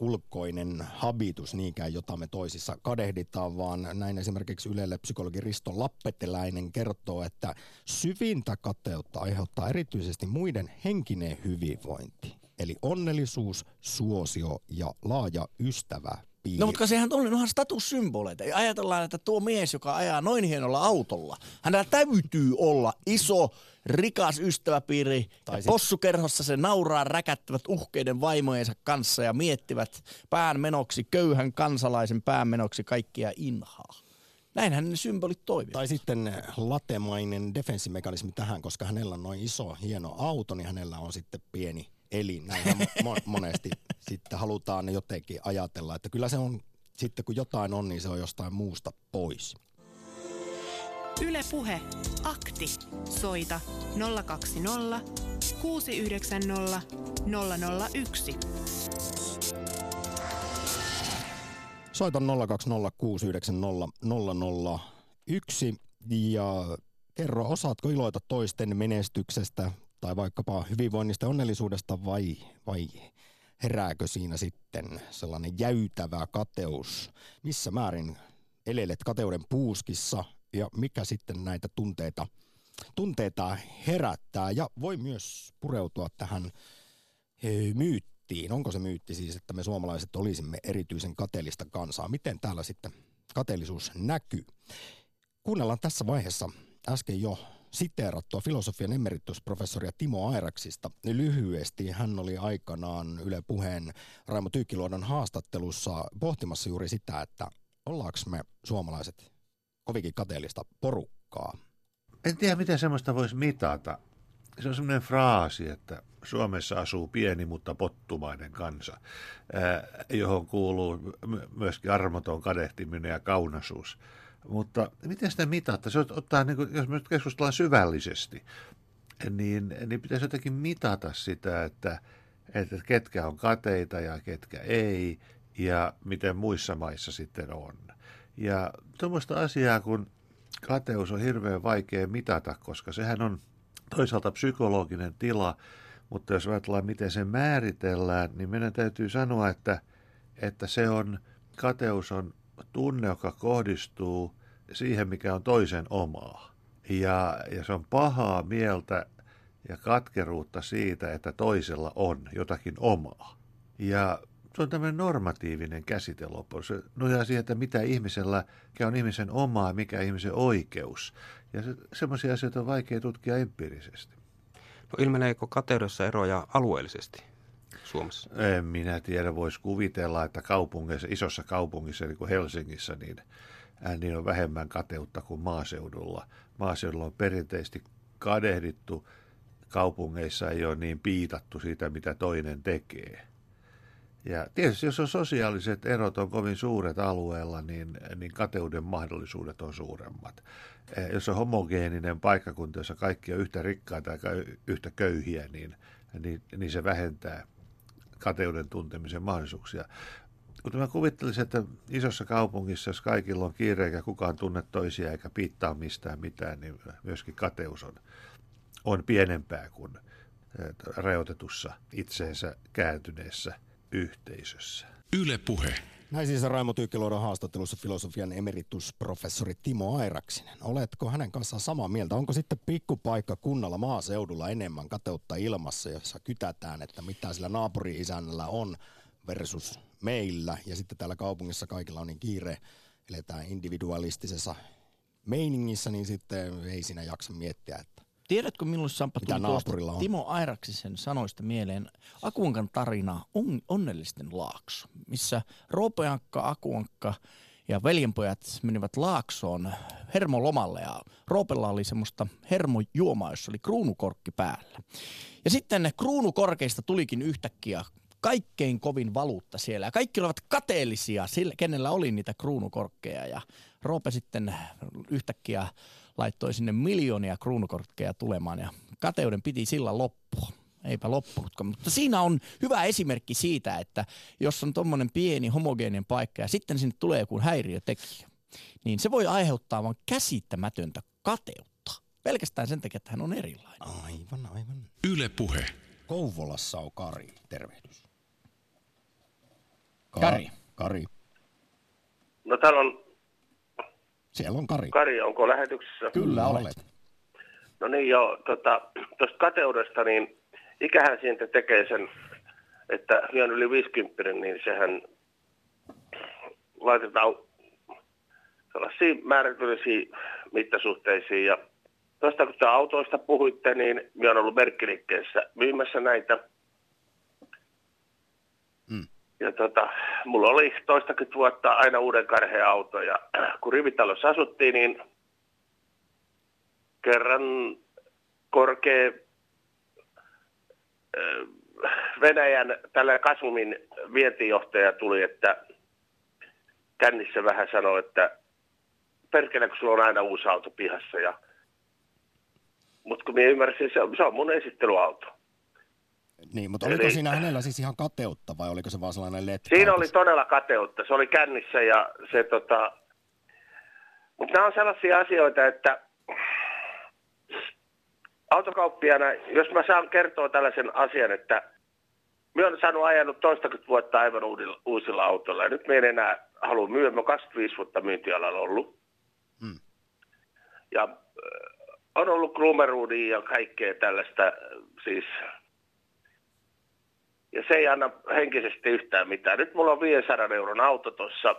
ulkoinen habitus niinkään, jota me toisissa kadehditaan, vaan näin esimerkiksi Ylelle psykologi Risto Lappeteläinen kertoo, että syvintä kateutta aiheuttaa erityisesti muiden henkinen hyvinvointi. Eli onnellisuus, suosio ja laaja ystävä No mutta sehän on onhan statussymboleita. Ja Ajatellaan, että tuo mies, joka ajaa noin hienolla autolla, hänellä täytyy olla iso, rikas ystäväpiiri. Tai sit... possukerhossa se nauraa räkättävät uhkeiden vaimojensa kanssa ja miettivät pään menoksi, köyhän kansalaisen pään menoksi kaikkia inhaa. Näinhän ne symbolit toimivat. Tai sitten latemainen defenssimekanismi tähän, koska hänellä on noin iso, hieno auto, niin hänellä on sitten pieni elin. Näinhän mo- monesti sitten halutaan jotenkin ajatella, että kyllä se on sitten kun jotain on, niin se on jostain muusta pois. Yle Puhe. Akti. Soita 020 690 001. Soita 020690001 ja kerro, osaatko iloita toisten menestyksestä tai vaikkapa hyvinvoinnista ja onnellisuudesta vai, vai herääkö siinä sitten sellainen jäytävä kateus? Missä määrin elelet kateuden puuskissa ja mikä sitten näitä tunteita, tunteita herättää ja voi myös pureutua tähän myyttiin. Onko se myytti siis, että me suomalaiset olisimme erityisen kateellista kansaa? Miten täällä sitten kateellisuus näkyy? Kuunnellaan tässä vaiheessa äsken jo siteerattua filosofian emeritusprofessoria Timo Airaksista. Lyhyesti hän oli aikanaan Yle Puheen Raimo Tyykiluodon haastattelussa pohtimassa juuri sitä, että ollaanko me suomalaiset kovinkin kateellista porukkaa? En tiedä, miten semmoista voisi mitata. Se on semmoinen fraasi, että Suomessa asuu pieni, mutta pottumainen kansa, johon kuuluu myöskin armoton kadehtiminen ja kaunasuus. Mutta miten sitä mitata? Se ottaa, niin kuin, jos me nyt keskustellaan syvällisesti, niin, niin pitäisi jotenkin mitata sitä, että, että ketkä on kateita ja ketkä ei, ja miten muissa maissa sitten on. Ja tuommoista asiaa, kun kateus on hirveän vaikea mitata, koska sehän on toisaalta psykologinen tila, mutta jos ajatellaan, miten se määritellään, niin meidän täytyy sanoa, että, että se on, kateus on tunne, joka kohdistuu siihen, mikä on toisen omaa. Ja, ja se on pahaa mieltä ja katkeruutta siitä, että toisella on jotakin omaa. Ja se on tämmöinen normatiivinen käsite loppuun. Se nojaa siihen, että mitä ihmisellä, mikä on ihmisen omaa, mikä ihmisen oikeus. Ja se, semmoisia asioita on vaikea tutkia empiirisesti. No ilmeneekö kateudessa eroja alueellisesti Suomessa? En minä tiedä. Voisi kuvitella, että kaupungeissa, isossa kaupungissa, niin kuin Helsingissä, niin, niin on vähemmän kateutta kuin maaseudulla. Maaseudulla on perinteisesti kadehdittu, kaupungeissa ei ole niin piitattu siitä, mitä toinen tekee. Ja tietysti jos on sosiaaliset erot on kovin suuret alueella, niin, niin kateuden mahdollisuudet on suuremmat. Eh, jos on homogeeninen paikkakunta, jossa kaikki on yhtä rikkaita tai yhtä köyhiä, niin, niin, niin se vähentää kateuden tuntemisen mahdollisuuksia. Mutta mä kuvittelisin, että isossa kaupungissa, jos kaikilla on kiire eikä kukaan tunne toisia eikä piittaa mistään mitään, niin myöskin kateus on, on pienempää kuin rajoitetussa itseensä kääntyneessä yhteisössä. Yle Puhe. Näin siis Raimo Tyykkiluodon haastattelussa filosofian emeritusprofessori Timo Airaksinen. Oletko hänen kanssaan samaa mieltä? Onko sitten pikkupaikka kunnalla maaseudulla enemmän kateutta ilmassa, jossa kytätään, että mitä sillä naapuri-isännällä on versus meillä. Ja sitten täällä kaupungissa kaikilla on niin kiire, eletään individualistisessa meiningissä, niin sitten ei siinä jaksa miettiä, että Tiedätkö, minulle Sampa tuli on? Timo Airaksisen sanoista mieleen Akuankan tarina on, Onnellisten laakso, missä Roopeankka, Akuankka ja veljenpojat menivät laaksoon hermolomalle ja Roopella oli semmoista hermojuomaa, jossa oli kruunukorkki päällä. Ja sitten kruunukorkeista tulikin yhtäkkiä kaikkein kovin valuutta siellä. Ja kaikki olivat kateellisia, sillä, kenellä oli niitä kruunukorkkeja. Ja Roope sitten yhtäkkiä laittoi sinne miljoonia kruunukorkkeja tulemaan ja kateuden piti sillä loppua. Eipä loppunutkaan, mutta siinä on hyvä esimerkki siitä, että jos on tuommoinen pieni homogeeninen paikka ja sitten sinne tulee joku häiriötekijä, niin se voi aiheuttaa vain käsittämätöntä kateutta. Pelkästään sen takia, että hän on erilainen. Aivan, aivan. Yle Puhe. Kouvolassa on Kari. Tervehdys. Ka- Kari. Kari. No täällä on siellä on Kari. Kari, onko lähetyksessä? Kyllä olet. No niin joo, tuosta tota, tuosta niin ikähän siitä tekee sen, että hyön yli 50, niin sehän laitetaan sellaisiin määrätyllisiin mittasuhteisiin. Ja tuosta kun autoista puhuitte, niin minä olen ollut merkkiliikkeessä myymässä näitä – ja tota, mulla oli toistakymmentä vuotta aina uuden karheen auto ja kun rivitalossa asuttiin, niin kerran korkea Venäjän tällä Kasumin vientijohtaja tuli, että kännissä vähän sanoi, että perkele, kun sulla on aina uusi auto pihassa. Ja... Mutta kun minä ymmärsin, se on, se on mun esittelyauto. Niin, mutta oliko Eli, siinä hänellä siis ihan kateutta vai oliko se vaan sellainen letka? Siinä oli todella kateutta. Se oli kännissä ja se tota... Mutta nämä on sellaisia asioita, että autokauppiana, jos mä saan kertoa tällaisen asian, että minä olen saanut ajanut toistakymmentä vuotta aivan uudilla, uusilla autoilla ja nyt me en enää halua myydä. Mä olen 25 vuotta myyntialalla ollut. Hmm. Ja on ollut Groomeruudia ja kaikkea tällaista, siis ja se ei anna henkisesti yhtään mitään. Nyt mulla on 500 euron auto tuossa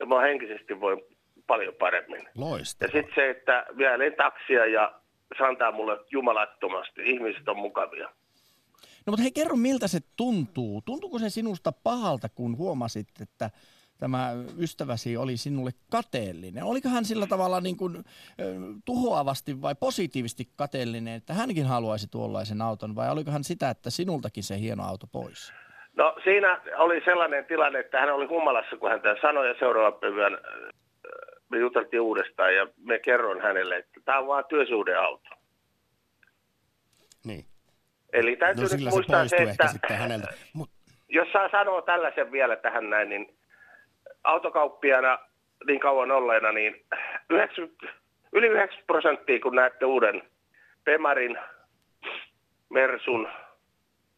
ja mä henkisesti voin paljon paremmin. Loistavaa. Ja sitten se, että vielä taksia ja se antaa mulle jumalattomasti. Ihmiset on mukavia. No mutta hei, kerro miltä se tuntuu. Tuntuuko se sinusta pahalta, kun huomasit, että tämä ystäväsi oli sinulle kateellinen. Oliko hän sillä tavalla niin kuin, tuhoavasti vai positiivisesti kateellinen, että hänkin haluaisi tuollaisen auton, vai oliko hän sitä, että sinultakin se hieno auto pois? No siinä oli sellainen tilanne, että hän oli humalassa, kun hän tämän sanoi, ja seuraavan päivän me juteltiin uudestaan, ja me kerron hänelle, että tämä on vaan työsuhdeauto. Niin. Eli täytyy No nyt se muistaa se, poistuu että häneltä. Mut, jos saa sanoa tällaisen vielä tähän näin, niin autokauppiana niin kauan olleena, niin 90, yli 90 prosenttia, kun näette uuden Pemarin, Mersun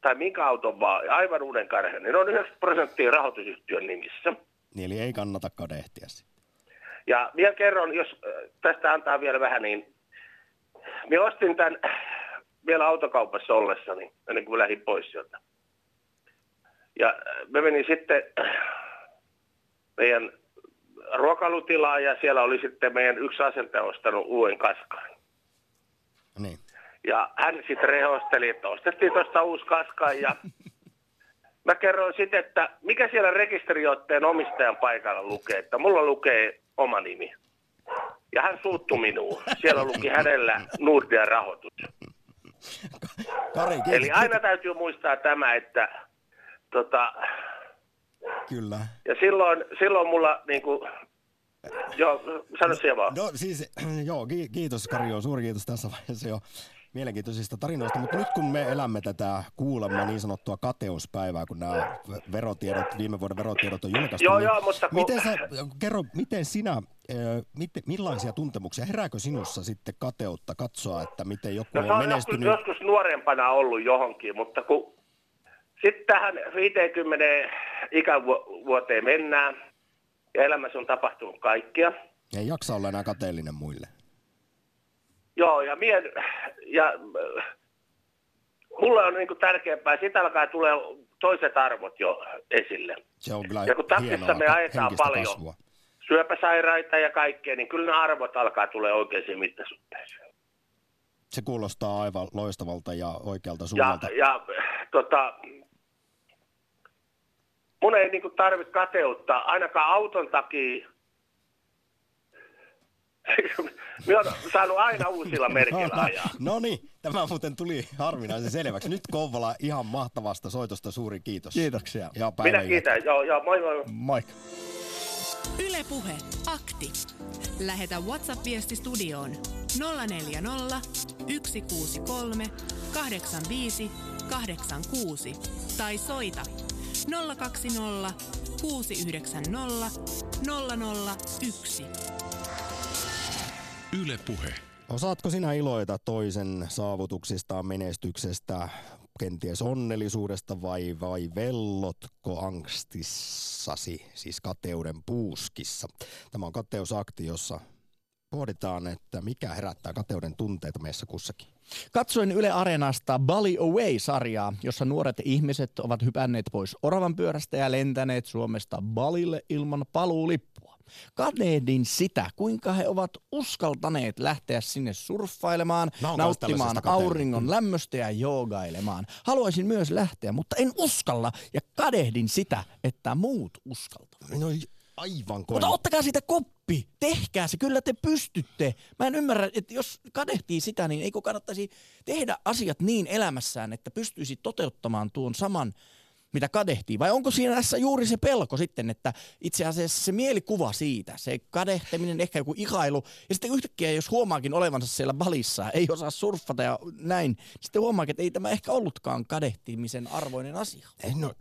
tai minkä auton vaan, aivan uuden karhen, niin on 90 prosenttia rahoitusyhtiön nimissä. niin eli ei kannata kadehtia sitä. Ja vielä kerron, jos äh, tästä antaa vielä vähän, niin minä ostin tämän vielä autokaupassa ollessani, ennen kuin lähdin pois sieltä. Ja äh, me menin sitten meidän ruokailutilaan ja siellä oli sitten meidän yksi asentaja ostanut uuden kaskaan. Niin. Ja hän sitten rehosteli, että ostettiin tuosta uusi kaskaan ja mä kerroin sitten, että mikä siellä rekisteriotteen omistajan paikalla lukee, että mulla lukee oma nimi. Ja hän suuttui minuun. Siellä luki hänellä Nordea rahoitus. Kari. Eli aina täytyy muistaa tämä, että tota, Kyllä. ja silloin, silloin mulla niin kuin, joo, sano siellä vaan. No siis, joo, ki- kiitos Kari, suuri kiitos tässä vaiheessa jo mielenkiintoisista tarinoista, mutta nyt kun me elämme tätä kuulemma niin sanottua kateuspäivää, kun nämä verotiedot, viime vuoden verotiedot on julkaistu, Joo, niin joo, mutta kun- miten sä, kerro, miten sinä, miten, millaisia tuntemuksia, herääkö sinussa sitten kateutta katsoa, että miten joku No on on joskus, menestynyt? joskus nuorempana ollut johonkin, mutta kun sitten tähän 50 ikävuoteen mennään ja elämässä on tapahtunut kaikkea. Ei jaksa olla enää kateellinen muille. Joo, ja, mie, ja mulle on niinku tärkeämpää, siitä alkaa tulee toiset arvot jo esille. Se on kyllä Ja kun taksissa me ajetaan paljon. kasvua. Syöpäsairaita ja kaikkea, niin kyllä ne arvot alkaa tulee oikeisiin mittasuhteisiin. Se kuulostaa aivan loistavalta ja oikealta Ja, suunnalta. ja tota, mun ei niinku tarvitse kateutta ainakaan auton takia. Minä olen saanut aina uusilla merkeillä ajaa. No niin, tämä muuten tuli harvinaisen selväksi. Nyt Kouvola ihan mahtavasta soitosta suuri kiitos. Kiitoksia. Ja Minä kiitän. Joo, joo, moi moi. Moikka. Yle Puhe. Akti. Lähetä WhatsApp-viesti studioon 040 163 85 86 tai soita 020 690 001. Yle Puhe. Osaatko sinä iloita toisen saavutuksista, menestyksestä, kenties onnellisuudesta vai, vai vellotko angstissasi, siis kateuden puuskissa? Tämä on kateusakti, jossa pohditaan, että mikä herättää kateuden tunteita meissä kussakin. Katsoin Yle Areenasta Bali Away-sarjaa, jossa nuoret ihmiset ovat hypänneet pois oravan pyörästä ja lentäneet Suomesta Balille ilman paluulippua. Kadehdin sitä, kuinka he ovat uskaltaneet lähteä sinne surffailemaan, nauttimaan auringon lämmöstä ja joogailemaan. Haluaisin myös lähteä, mutta en uskalla ja kadehdin sitä, että muut uskaltavat. No aivan. Mutta ottakaa siitä koppi, tehkää se, kyllä te pystytte. Mä en ymmärrä, että jos kadehtii sitä, niin eikö kannattaisi tehdä asiat niin elämässään, että pystyisi toteuttamaan tuon saman, mitä kadehtii? Vai onko siinä tässä juuri se pelko sitten, että itse asiassa se mielikuva siitä, se kadehteminen, ehkä joku ihailu, ja sitten yhtäkkiä jos huomaakin olevansa siellä balissa, ei osaa surffata ja näin, sitten huomaakin, että ei tämä ehkä ollutkaan kadehtimisen arvoinen asia. No,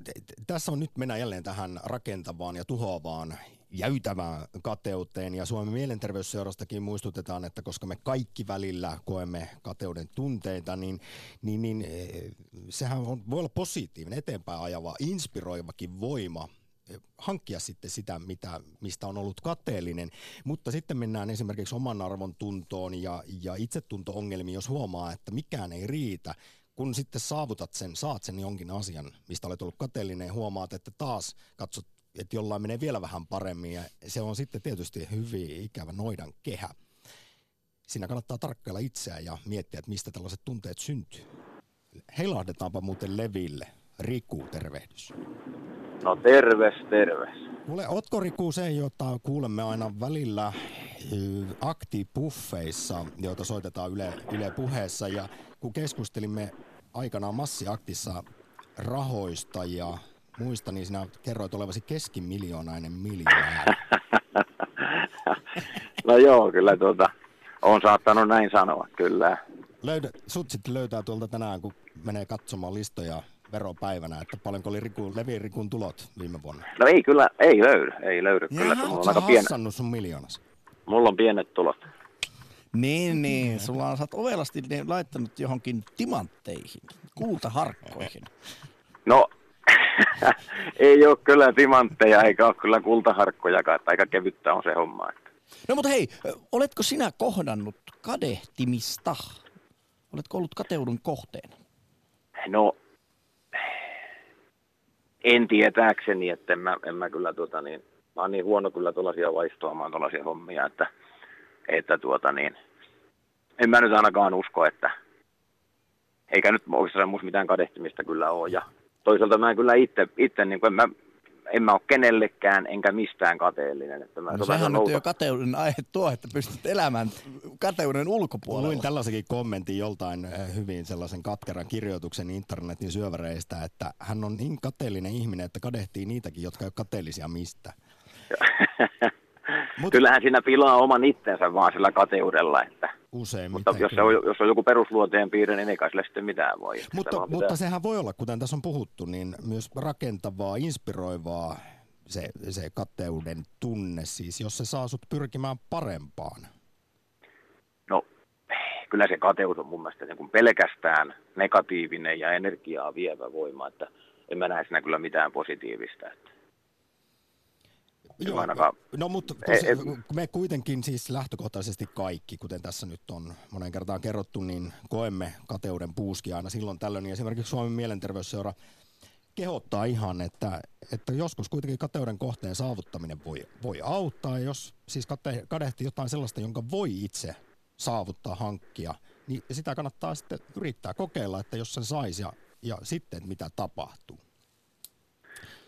tässä on nyt mennään jälleen tähän rakentavaan ja tuhoavaan jäytävään kateuteen. Ja Suomen mielenterveysseurastakin muistutetaan, että koska me kaikki välillä koemme kateuden tunteita, niin, niin, niin eh, sehän on, voi olla positiivinen, eteenpäin ajava, inspiroivakin voima eh, hankkia sitten sitä, mitä, mistä on ollut kateellinen, mutta sitten mennään esimerkiksi oman arvon tuntoon ja, ja itsetunto-ongelmiin, jos huomaa, että mikään ei riitä, kun sitten saavutat sen, saat sen jonkin asian, mistä olet ollut kateellinen huomaat, että taas katsot, että jollain menee vielä vähän paremmin ja se on sitten tietysti hyvin ikävä noidan kehä. Siinä kannattaa tarkkailla itseään ja miettiä, että mistä tällaiset tunteet syntyy. Heilahdetaanpa muuten leville. Riku, tervehdys. No terves, terves. Kuule, ootko Riku se, jota kuulemme aina välillä ö, aktipuffeissa, joita soitetaan Yle, Yle puheessa. Ja kun keskustelimme aikanaan Massi-aktissa rahoista ja muista, niin sinä kerroit olevasi keskimiljoonäinen miljonääri. No joo, kyllä tuota, on saattanut näin sanoa, kyllä. Löydä, sut sitten löytää tuolta tänään, kun menee katsomaan listoja veropäivänä, että paljonko oli Riku, Levi Rikun tulot viime vuonna. No ei kyllä, ei löydy, ei löydy. Kyllä, Jaha, mulla, ootko on aika pien, hassannut sun miljoonas? mulla on pienet tulot. Niin, niin. Sulla on, sä oot ovelasti ne laittanut johonkin timantteihin, kultaharkkoihin. No, ei ole kyllä timantteja eikä ole kyllä kultaharkkojakaan, että aika kevyttä on se homma. Että. No mutta hei, oletko sinä kohdannut kadehtimista? Oletko ollut kateudun kohteena? No, en tietääkseni, että en mä, en mä kyllä tuota niin, mä oon niin huono kyllä tuollaisia vaistoamaan tuollaisia hommia, että, että tuota niin, en mä nyt ainakaan usko, että eikä nyt oikeastaan musta mitään kadehtimista kyllä ole. Ja toisaalta mä kyllä itse, itse niin kuin en mä, en mä ole kenellekään enkä mistään kateellinen. Että mä No sehän nyt nouta- jo kateuden aihe tuo, että pystyt elämään kateuden ulkopuolella. Luin tällaisenkin kommentin joltain eh, hyvin sellaisen katkeran kirjoituksen internetin syövereistä, että hän on niin kateellinen ihminen, että kadehtii niitäkin, jotka ei ole kateellisia mistä. Mut- Kyllähän siinä pilaa oman itsensä vaan sillä kateudella, että, Usein. mutta jos, se on, jos on joku perusluonteen piirre, niin ei kai sille sitten mitään voi. Mutta, vaan mutta pitää- sehän voi olla, kuten tässä on puhuttu, niin myös rakentavaa, inspiroivaa se, se kateuden tunne, siis jos se saa sut pyrkimään parempaan. No, kyllä se kateus on mun mielestä niin kuin pelkästään negatiivinen ja energiaa vievä voima, että en mä näe siinä kyllä mitään positiivista. Että. Joo, ainakaan- no mutta Ei- tos, ei- me kuitenkin siis lähtökohtaisesti kaikki, kuten tässä nyt on monen kertaan kerrottu, niin koemme kateuden puuskia aina silloin tällöin. Ja esimerkiksi Suomen mielenterveysseura kehottaa ihan, että, että joskus kuitenkin kateuden kohteen saavuttaminen voi, voi auttaa. Ja jos siis kate, kadehtii jotain sellaista, jonka voi itse saavuttaa, hankkia, niin sitä kannattaa sitten yrittää kokeilla, että jos sen saisi ja, ja sitten mitä tapahtuu.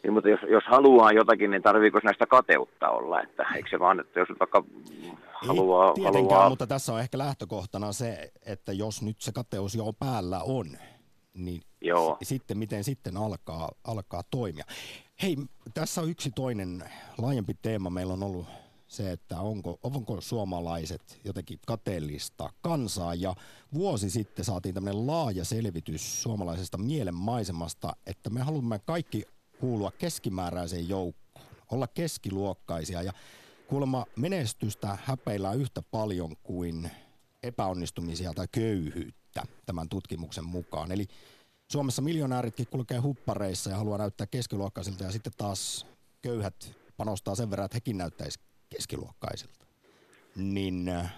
Niin, mutta jos, jos haluaa jotakin, niin tarviiko näistä kateutta olla? Että, eikö se vaan, että jos vaikka haluaa... Ei tietenkään, haluaa mutta tässä on ehkä lähtökohtana se, että jos nyt se kateus jo päällä on, niin Joo. s- sitten miten sitten alkaa, alkaa toimia. Hei, tässä on yksi toinen laajempi teema. Meillä on ollut se, että onko, onko suomalaiset jotenkin kateellista kansaa. Ja vuosi sitten saatiin tämmöinen laaja selvitys suomalaisesta mielenmaisemasta, että me haluamme kaikki kuulua keskimääräiseen joukkoon, olla keskiluokkaisia ja kuulemma menestystä häpeillään yhtä paljon kuin epäonnistumisia tai köyhyyttä tämän tutkimuksen mukaan. Eli Suomessa miljonääritkin kulkee huppareissa ja haluaa näyttää keskiluokkaisilta ja sitten taas köyhät panostaa sen verran, että hekin näyttäisi keskiluokkaisilta. Niin äh,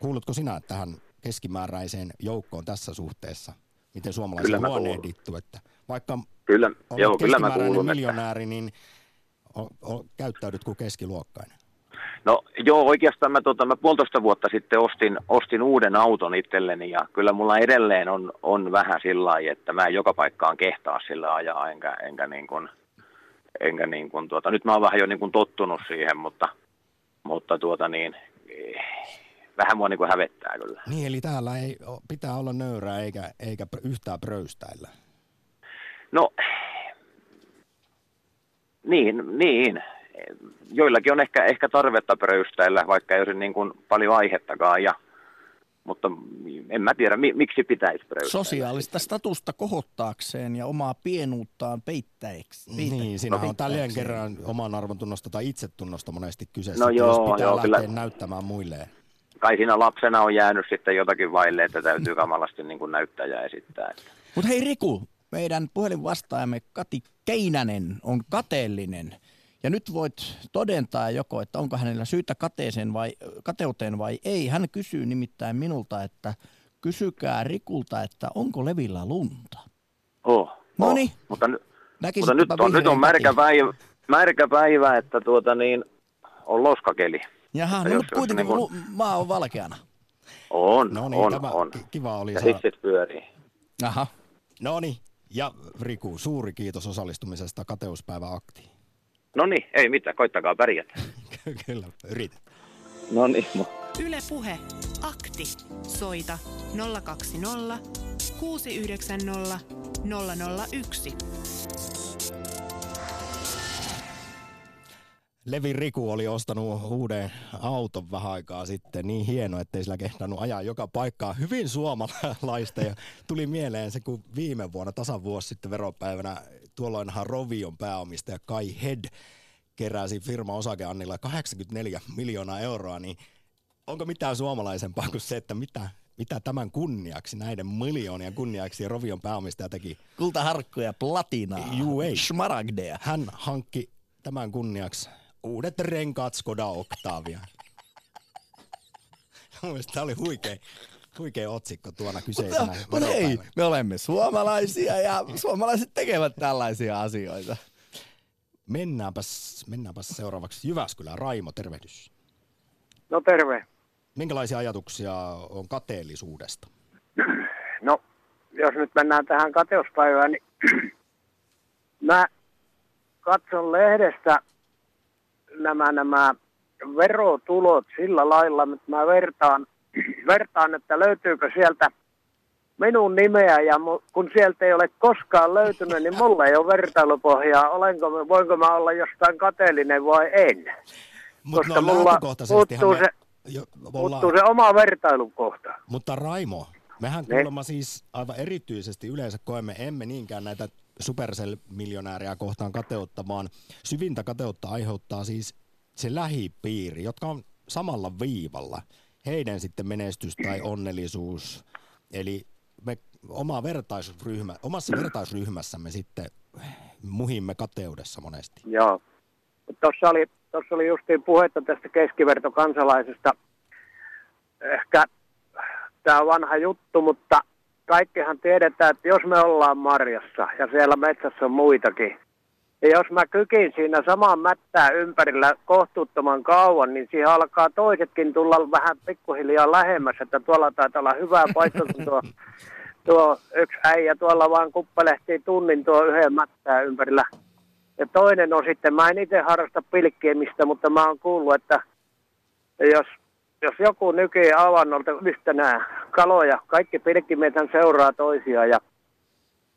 kuulutko sinä tähän keskimääräiseen joukkoon tässä suhteessa? Miten suomalaiset luonnehdittu, että vaikka Kyllä, olet joo, kyllä mä kuulun. Että, miljonääri, niin o, o, käyttäydyt kuin keskiluokkainen. no joo, oikeastaan mä, tota, mä puolitoista vuotta sitten ostin, ostin uuden auton itselleni ja kyllä mulla edelleen on, on vähän sillä lailla, että mä en joka paikkaan kehtaa sillä ajaa, enkä, enkä niin kuin, enkä niin kuin tuota, nyt mä oon vähän jo niin kuin tottunut siihen, mutta, mutta tuota niin, vähän mua niin kuin hävettää kyllä. Niin, eli täällä ei, pitää olla nöyrää eikä, eikä yhtään pröystäillä. No, niin, niin. Joillakin on ehkä, ehkä tarvetta pröystäillä, vaikka ei olisi niin kuin paljon aihettakaan, ja, mutta en mä tiedä, mi, miksi pitäisi pröystäillä. Sosiaalista statusta kohottaakseen ja omaa pienuuttaan peittäeksi. Niin, siinä No on tälleen kerran oman arvontunnosta tai itsetunnosta monesti kyseessä, No että jos joo, pitää joo, lähteä kyllä. näyttämään muille. Kai siinä lapsena on jäänyt sitten jotakin vaille, että täytyy kamalasti niin kuin näyttää ja esittää. Mutta hei Riku, meidän puhelinvastaajamme Kati Keinänen on kateellinen. Ja nyt voit todentaa joko, että onko hänellä syytä kateeseen vai, kateuteen vai ei. Hän kysyy nimittäin minulta, että kysykää Rikulta, että onko levillä lunta. Oh, Noniin. oh. Mutta, Näkisitkö mutta nyt, on, nyt on märkä päivä, märkä päivä, että tuota niin, on loskakeli. Jaha, no Jos- mutta jos kuitenkin niin kuin- maa on valkeana. On, No niin, on, tämä on. ki- kiva oli Ja hissit pyörii. Aha. No niin, Ja Riku, suuri kiitos osallistumisesta kateuspäivä aktiin. No niin, ei mitään, koittakaa pärjätä. Kyllä, yrität. No niin, Yle Puhe. Akti. Soita 020 690 001. Levi Riku oli ostanut uuden auton vähän aikaa sitten. Niin hieno, ettei sillä kehdannut ajaa joka paikkaa. Hyvin suomalaista ja tuli mieleen se, kun viime vuonna tasan vuosi sitten veropäivänä tuolloinhan Rovion pääomistaja Kai Head keräsi firma osakeannilla 84 miljoonaa euroa, niin onko mitään suomalaisempaa kuin se, että mitä, mitä tämän kunniaksi, näiden miljoonien kunniaksi Rovion pääomistaja teki? Kultaharkkoja, platinaa, Juu, ei. smaragdeja. Hän hankki tämän kunniaksi uudet renkaat Skoda Octavia. Mielestäni tämä oli huikea, huikea otsikko tuona kyseisenä Mutta, mutta ei, veropäivänä. me olemme suomalaisia ja suomalaiset tekevät tällaisia asioita. Mennäänpäs, mennäänpäs seuraavaksi Jyväskylään. Raimo, tervehdys. No terve. Minkälaisia ajatuksia on kateellisuudesta? No, jos nyt mennään tähän kateuspäivään, niin mä katson lehdestä nämä, nämä verotulot sillä lailla, että mä vertaan, vertaan, että löytyykö sieltä minun nimeä ja kun sieltä ei ole koskaan löytynyt, niin mulla ei ole vertailupohjaa. Olenko, voinko mä olla jostain kateellinen vai en? Mutta Koska no, mulla puuttuu me, se, jo, puuttuu se oma vertailukohta. mutta Raimo, mehän Ne. kuulemma siis aivan erityisesti yleensä koemme, emme niinkään näitä Supercell-miljonääriä kohtaan kateutta, vaan syvintä kateutta aiheuttaa siis se lähipiiri, jotka on samalla viivalla. Heidän sitten menestys tai onnellisuus. Eli me oma vertaisryhmä, omassa vertaisryhmässämme sitten muhimme kateudessa monesti. Joo. Tuossa oli, tuossa oli justiin puhetta tästä keskivertokansalaisesta. Ehkä tämä on vanha juttu, mutta kaikkihan tiedetään, että jos me ollaan marjassa ja siellä metsässä on muitakin, ja jos mä kykin siinä saman mättää ympärillä kohtuuttoman kauan, niin siihen alkaa toisetkin tulla vähän pikkuhiljaa lähemmäs, että tuolla taitaa olla hyvä paikka, kun tuo, tuo yksi äijä tuolla vaan kuppelehtii tunnin tuo yhden mättää ympärillä. Ja toinen on sitten, mä en itse harrasta pilkkiemistä, mutta mä oon kuullut, että jos, jos joku nykii avannolta yhtenään kaloja, kaikki pilkkimiehet seuraa toisiaan ja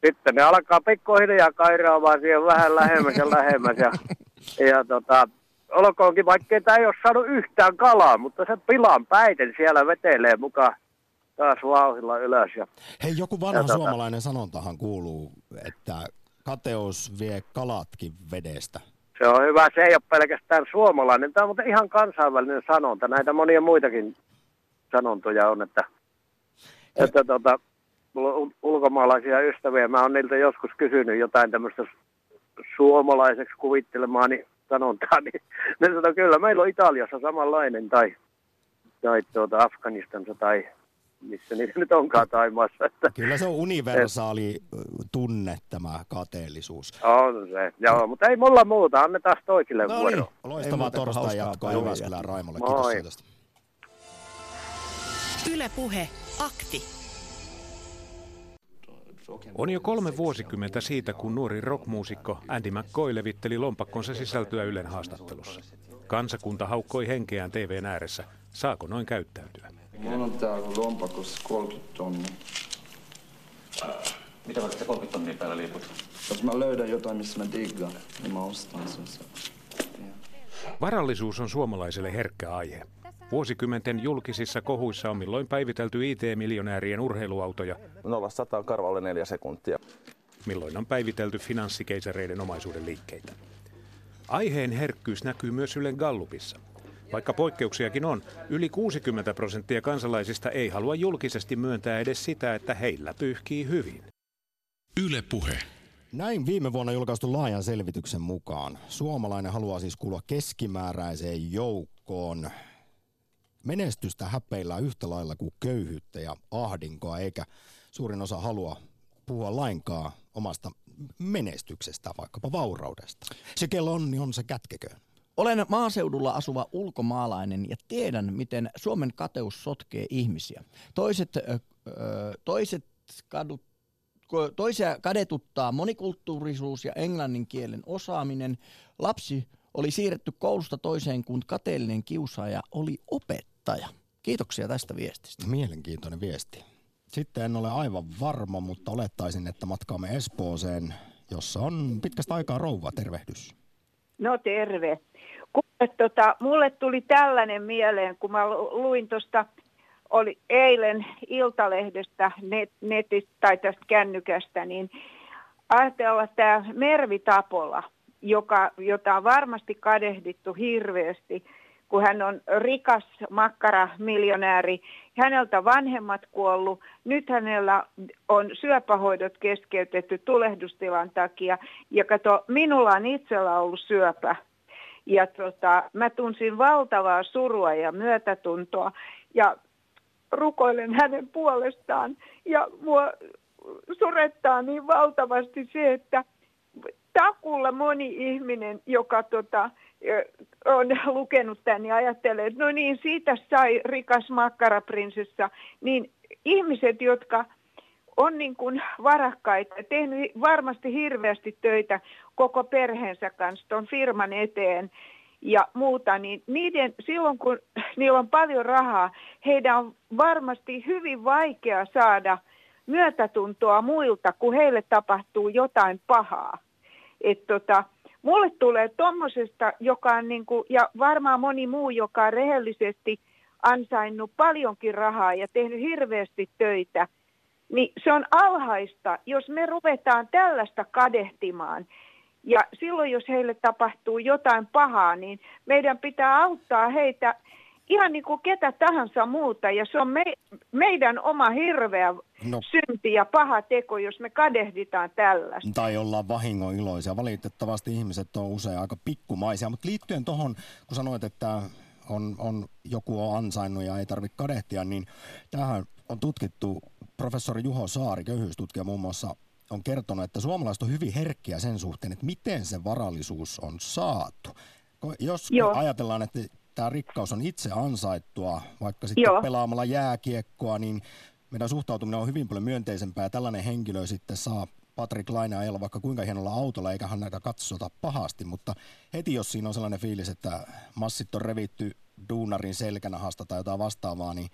sitten ne alkaa pikkuhiljaa kairaamaan siihen vähän lähemmäs ja lähemmäs. Ja, ja tota, olkoonkin, vaikka tämä ei ole saanut yhtään kalaa, mutta se pilan päiten siellä vetelee mukaan taas vauhilla ylös. Ja, Hei, joku vanha Ja tota- suomalainen sanontahan kuuluu, että kateus vie kalatkin vedestä. Se on hyvä, se ei ole pelkästään suomalainen, tämä on mutta ihan kansainvälinen sanonta. Näitä monia muitakin sanontoja on, että, että mulla on ul- ulkomaalaisia ystäviä, mä oon niiltä joskus kysynyt jotain tämmöistä suomalaiseksi kuvittelemaan sanontaa, niin ne sanoo, kyllä meillä on Italiassa samanlainen tai, tai tuota Afganistansa tai missä niitä nyt onkaan Taimaassa. Että, Kyllä se on universaali ö, tunne tämä kateellisuus. on se, joo, mutta ei mulla muuta, annetaan toisille No vuoro. niin. Loistavaa torstai jatkoa. Jyväskylän Raimolle. Moi. Kiitos soitosta. Yle Puhe. Akti. On jo kolme vuosikymmentä siitä, kun nuori rockmuusikko Andy McCoy levitteli lompakkonsa sisältöä Ylen haastattelussa. Kansakunta haukkoi henkeään TVn ääressä. Saako noin käyttäytyä? Mulla on täällä lompakossa 30 tonnia. Mitä vaikka 30 tonnia päällä liiput? Jos mä löydän jotain, missä mä diggaan, niin mä ostan sen. Se. Varallisuus on suomalaiselle herkkä aihe. Vuosikymmenten julkisissa kohuissa on milloin päivitelty IT-miljonäärien urheiluautoja, 0 karvalle neljä sekuntia. milloin on päivitelty finanssikeisareiden omaisuuden liikkeitä. Aiheen herkkyys näkyy myös Ylen Gallupissa. Vaikka poikkeuksiakin on, yli 60 prosenttia kansalaisista ei halua julkisesti myöntää edes sitä, että heillä pyyhkii hyvin. Yle Puhe. Näin viime vuonna julkaistun laajan selvityksen mukaan. Suomalainen haluaa siis kuulua keskimääräiseen joukkoon. Menestystä häpeillään yhtä lailla kuin köyhyyttä ja ahdinkoa, eikä suurin osa halua puhua lainkaan omasta menestyksestä, vaikkapa vauraudesta. Se kello on, niin on se kätkeköön. Olen maaseudulla asuva ulkomaalainen ja tiedän, miten Suomen kateus sotkee ihmisiä. Toiset, ö, ö, toiset kadut toisia kadetuttaa monikulttuurisuus ja englannin kielen osaaminen. Lapsi oli siirretty koulusta toiseen, kun kateellinen kiusaaja oli opettaja. Kiitoksia tästä viestistä. Mielenkiintoinen viesti. Sitten en ole aivan varma, mutta olettaisin, että matkaamme Espooseen, jossa on pitkästä aikaa rouva. Tervehdys. No terve. Kuule, tota, mulle tuli tällainen mieleen, kun mä lu- luin tuosta, oli eilen Iltalehdestä net, netistä tai tästä kännykästä, niin ajatella tämä Mervi Tapola, joka, jota on varmasti kadehdittu hirveästi, kun hän on rikas makkaramiljonääri. Häneltä vanhemmat kuollut. Nyt hänellä on syöpähoidot keskeytetty tulehdustilan takia. Ja kato, minulla on itsellä ollut syöpä. Ja tota, mä tunsin valtavaa surua ja myötätuntoa. Ja rukoilen hänen puolestaan. Ja mua surettaa niin valtavasti se, että takulla moni ihminen, joka tota, on lukenut tämän ja ajattelee, että no niin, siitä sai rikas makkaraprinsessa, niin ihmiset, jotka on niin kuin varakkaita, tehnyt varmasti hirveästi töitä koko perheensä kanssa tuon firman eteen ja muuta, niin niiden, silloin kun niillä on paljon rahaa, heidän on varmasti hyvin vaikea saada myötätuntoa muilta, kun heille tapahtuu jotain pahaa. Et tota, mulle tulee tuommoisesta, joka on niin kuin, ja varmaan moni muu, joka on rehellisesti ansainnut paljonkin rahaa ja tehnyt hirveästi töitä, niin se on alhaista, jos me ruvetaan tällaista kadehtimaan. Ja silloin, jos heille tapahtuu jotain pahaa, niin meidän pitää auttaa heitä ihan niin kuin ketä tahansa muuta. Ja se on me, meidän oma hirveä No. synti ja paha teko, jos me kadehditaan tällaista. Tai ollaan vahingon iloisia. Valitettavasti ihmiset on usein aika pikkumaisia, mutta liittyen tuohon, kun sanoit, että on, on, joku on ansainnut ja ei tarvitse kadehtia, niin tähän on tutkittu, professori Juho Saari, köyhyystutkija muun muassa, on kertonut, että suomalaiset on hyvin herkkiä sen suhteen, että miten se varallisuus on saatu. Jos Joo. ajatellaan, että tämä rikkaus on itse ansaittua, vaikka sitten Joo. pelaamalla jääkiekkoa, niin meidän suhtautuminen on hyvin paljon myönteisempää. Tällainen henkilö sitten saa Patrick Laine ajella vaikka kuinka hienolla autolla, eikä häntä katsota pahasti, mutta heti jos siinä on sellainen fiilis, että massit on revitty duunarin selkänahasta tai jotain vastaavaa, niin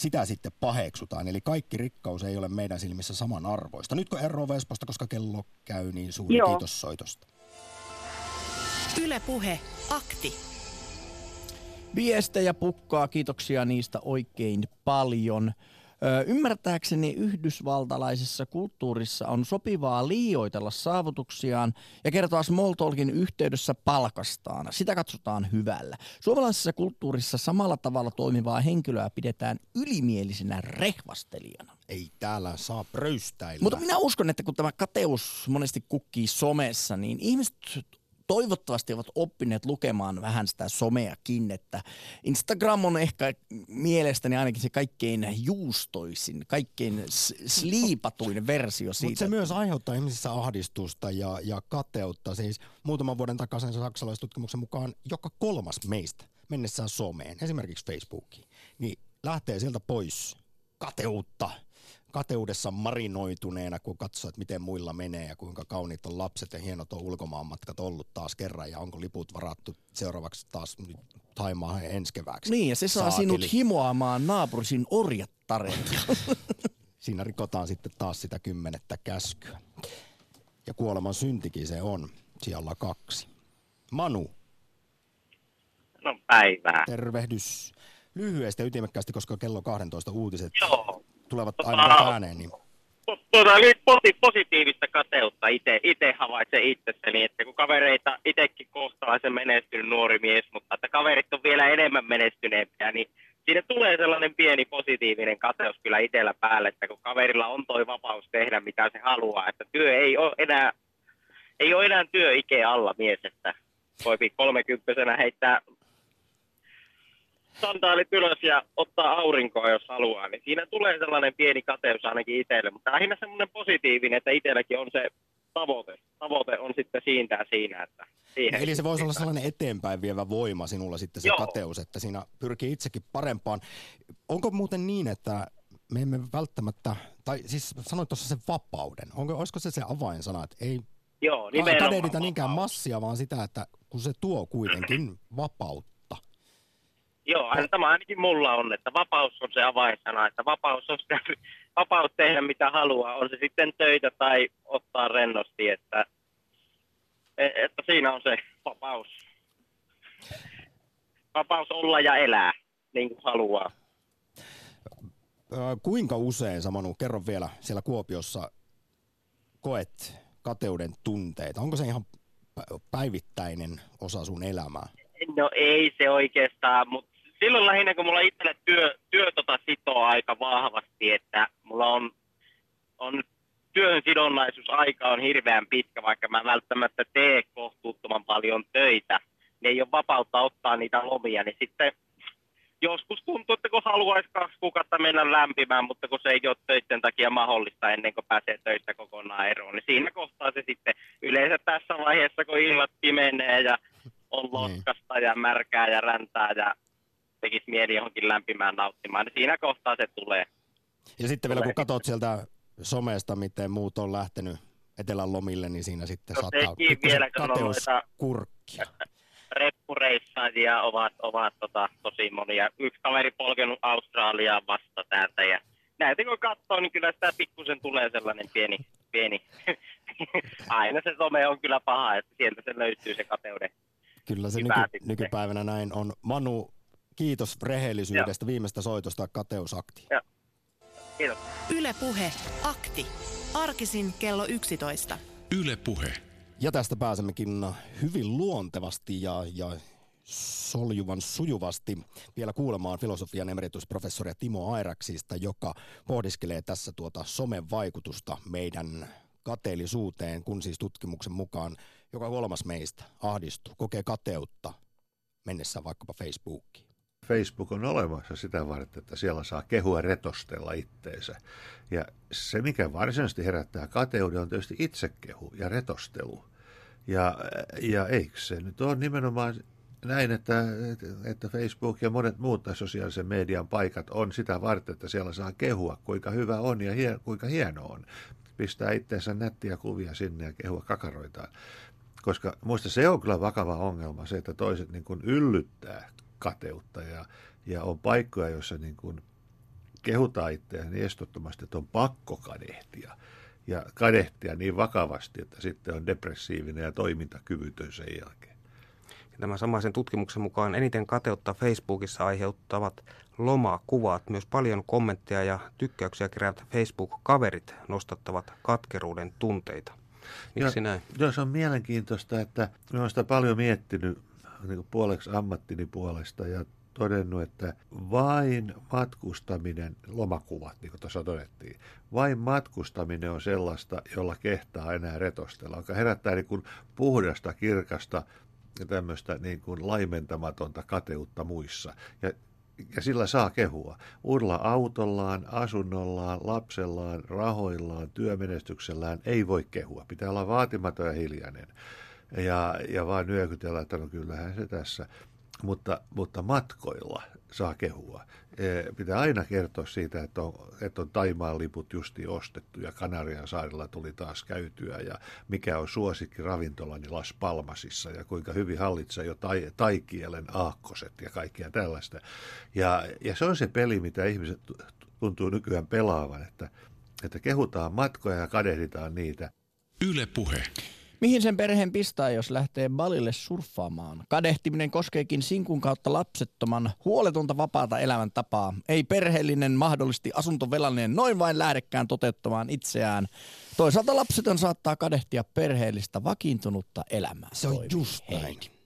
sitä sitten paheksutaan. Eli kaikki rikkaus ei ole meidän silmissä samanarvoista. Nyt kun ero Vesposta, koska kello käy, niin suuri Joo. kiitos soitosta. Yle Puhe, akti. Viestejä pukkaa, kiitoksia niistä oikein paljon. Ö, ymmärtääkseni yhdysvaltalaisessa kulttuurissa on sopivaa liioitella saavutuksiaan ja kertoa small talkin yhteydessä palkastaan. Sitä katsotaan hyvällä. Suomalaisessa kulttuurissa samalla tavalla toimivaa henkilöä pidetään ylimielisenä rehvastelijana. Ei täällä saa pröystäillä. Mutta minä uskon, että kun tämä kateus monesti kukkii somessa, niin ihmiset toivottavasti ovat oppineet lukemaan vähän sitä someakin, että Instagram on ehkä mielestäni ainakin se kaikkein juustoisin, kaikkein sliipatuin versio siitä. Mutta se myös aiheuttaa ihmisissä ahdistusta ja, ja kateutta. Siis muutaman vuoden takaisin saksalaistutkimuksen mukaan joka kolmas meistä mennessään someen, esimerkiksi Facebookiin, niin lähtee sieltä pois kateutta, kateudessa marinoituneena, kun katsoo, että miten muilla menee ja kuinka kauniit on lapset ja hienot on ulkomaanmatkat ollut taas kerran ja onko liput varattu seuraavaksi taas nyt Taimaan ensi kevääksi. Niin, ja se saa Saakeli. sinut himoamaan naapurisin orjattareita. Siinä rikotaan sitten taas sitä kymmenettä käskyä. Ja kuoleman syntikin se on siellä kaksi. Manu, No päivää. tervehdys lyhyesti ja ytimekkäästi, koska kello 12 uutiset Joo. Tulevat Tota- aina ääneen. Niin Tuota, posi- positiivista kateutta itse, itse havaitsen itsessäni, että kun kavereita itsekin kohtalaisen menestynyt nuori mies, mutta että kaverit on vielä enemmän menestyneempiä, niin siinä tulee sellainen pieni positiivinen kateus kyllä itsellä päälle, että kun kaverilla on toi vapaus tehdä mitä se haluaa, että työ ei ole enää, ei ole enää työikeä alla mies, että voi 30 heittää sandaalit ylös ja ottaa aurinkoa, jos haluaa, niin siinä tulee sellainen pieni kateus ainakin itselle, mutta lähinnä semmoinen positiivinen, että itselläkin on se tavoite. Tavoite on sitten siinä ja siinä, että siihen. Eli se voisi olla sellainen eteenpäin vievä voima sinulla sitten se Joo. kateus, että siinä pyrkii itsekin parempaan. Onko muuten niin, että me emme välttämättä tai siis sanoit tuossa sen vapauden. Onko, olisiko se se avainsana, että ei Joo, kadehdita niinkään massia, vaan sitä, että kun se tuo kuitenkin vapautta. Joo, aina tämä ainakin mulla on, että vapaus on se avainsana, että vapaus on sitä, vapaus tehdä mitä haluaa, on se sitten töitä tai ottaa rennosti, että, että siinä on se vapaus. Vapaus olla ja elää niin kuin haluaa. Kuinka usein, sä Manu, kerro vielä siellä Kuopiossa, koet kateuden tunteita? Onko se ihan pä- päivittäinen osa sun elämää? No ei se oikeastaan, mutta silloin lähinnä kun mulla itselle työ, työ tota sitoo aika vahvasti, että mulla on, on työn sidonnaisuus aika on hirveän pitkä, vaikka mä välttämättä tee kohtuuttoman paljon töitä, niin ei ole vapautta ottaa niitä lomia, niin sitten joskus tuntuu, että kun haluaisi kaksi kuukautta mennä lämpimään, mutta kun se ei ole töiden takia mahdollista ennen kuin pääsee töistä kokonaan eroon, niin siinä kohtaa se sitten yleensä tässä vaiheessa, kun illat pimenee ja on loskasta ja märkää ja räntää ja tekisi mieli johonkin lämpimään nauttimaan, niin siinä kohtaa se tulee. Ja sitten vielä kun katsot sieltä somesta, miten muut on lähtenyt etelän lomille, niin siinä sitten No saattaa vielä, kun on kateus noita kurkkia. reppureissaajia ovat, ovat tota, tosi monia. Yksi kaveri polkenut Australiaan vasta täältä ja näitä kun katsoo, niin kyllä sitä pikkusen tulee sellainen pieni, pieni. Aina se some on kyllä paha, että sieltä se löytyy se kateuden. Kyllä se nyky, nykypäivänä näin on. Manu, kiitos rehellisyydestä viimeistä soitosta kateusakti. Kiitos. Yle Puhe. Akti. Arkisin kello 11. Yle Puhe. Ja tästä pääsemmekin hyvin luontevasti ja, ja soljuvan sujuvasti vielä kuulemaan filosofian emeritusprofessoria Timo Airaksista, joka pohdiskelee tässä tuota somen vaikutusta meidän kateellisuuteen, kun siis tutkimuksen mukaan joka kolmas meistä ahdistuu, kokee kateutta mennessään vaikkapa Facebookiin. Facebook on olemassa sitä varten, että siellä saa kehua retostella itteensä. Ja se, mikä varsinaisesti herättää kateuden, on tietysti itsekehu ja retostelu. Ja, ja eikö se nyt ole nimenomaan näin, että, että Facebook ja monet muut sosiaalisen median paikat on sitä varten, että siellä saa kehua, kuinka hyvä on ja hien, kuinka hieno on. Pistää itseensä nättiä kuvia sinne ja kehua kakaroitaan. Koska muista se on kyllä vakava ongelma, se, että toiset niin kuin yllyttää kateutta ja, ja on paikkoja, joissa niin kuin kehutaan itseään niin estottomasti, että on pakko kadehtia. Ja kadehtia niin vakavasti, että sitten on depressiivinen ja toimintakyvytön sen jälkeen. Tämän samaisen tutkimuksen mukaan eniten kateutta Facebookissa aiheuttavat lomakuvat. Myös paljon kommentteja ja tykkäyksiä keräävät Facebook-kaverit nostattavat katkeruuden tunteita. Miksi ja, näin? Joo, se on mielenkiintoista, että olen sitä paljon miettinyt niin puoleksi ammattini puolesta ja todennut, että vain matkustaminen, lomakuvat, niin kuin tuossa todettiin, vain matkustaminen on sellaista, jolla kehtaa enää retostella, joka herättää niin kuin puhdasta, kirkasta ja tämmöistä niin kuin laimentamatonta kateutta muissa. Ja ja sillä saa kehua. Uudella autollaan, asunnollaan, lapsellaan, rahoillaan, työmenestyksellään ei voi kehua. Pitää olla vaatimaton ja hiljainen. Ja, ja vaan nyökytellä, että no kyllähän se tässä. Mutta, mutta matkoilla saa kehua. E, pitää aina kertoa siitä, että on, että on Taimaan liput justi ostettu ja Kanarian saarilla tuli taas käytyä ja mikä on suosikki ravintolani Las Palmasissa ja kuinka hyvin hallitsee jo tai, taikielen aakkoset ja kaikkea tällaista. Ja, ja se on se peli, mitä ihmiset tuntuu nykyään pelaavan, että, että kehutaan matkoja ja kadehditaan niitä. Yle Puhe. Mihin sen perheen pistää, jos lähtee balille surffaamaan? Kadehtiminen koskeekin sinkun kautta lapsettoman, huoletonta vapaata elämäntapaa. Ei perheellinen, mahdollisesti asuntovelallinen noin vain lähdekään toteuttamaan itseään. Toisaalta lapseton saattaa kadehtia perheellistä vakiintunutta elämää. Se on just näin. Heidi.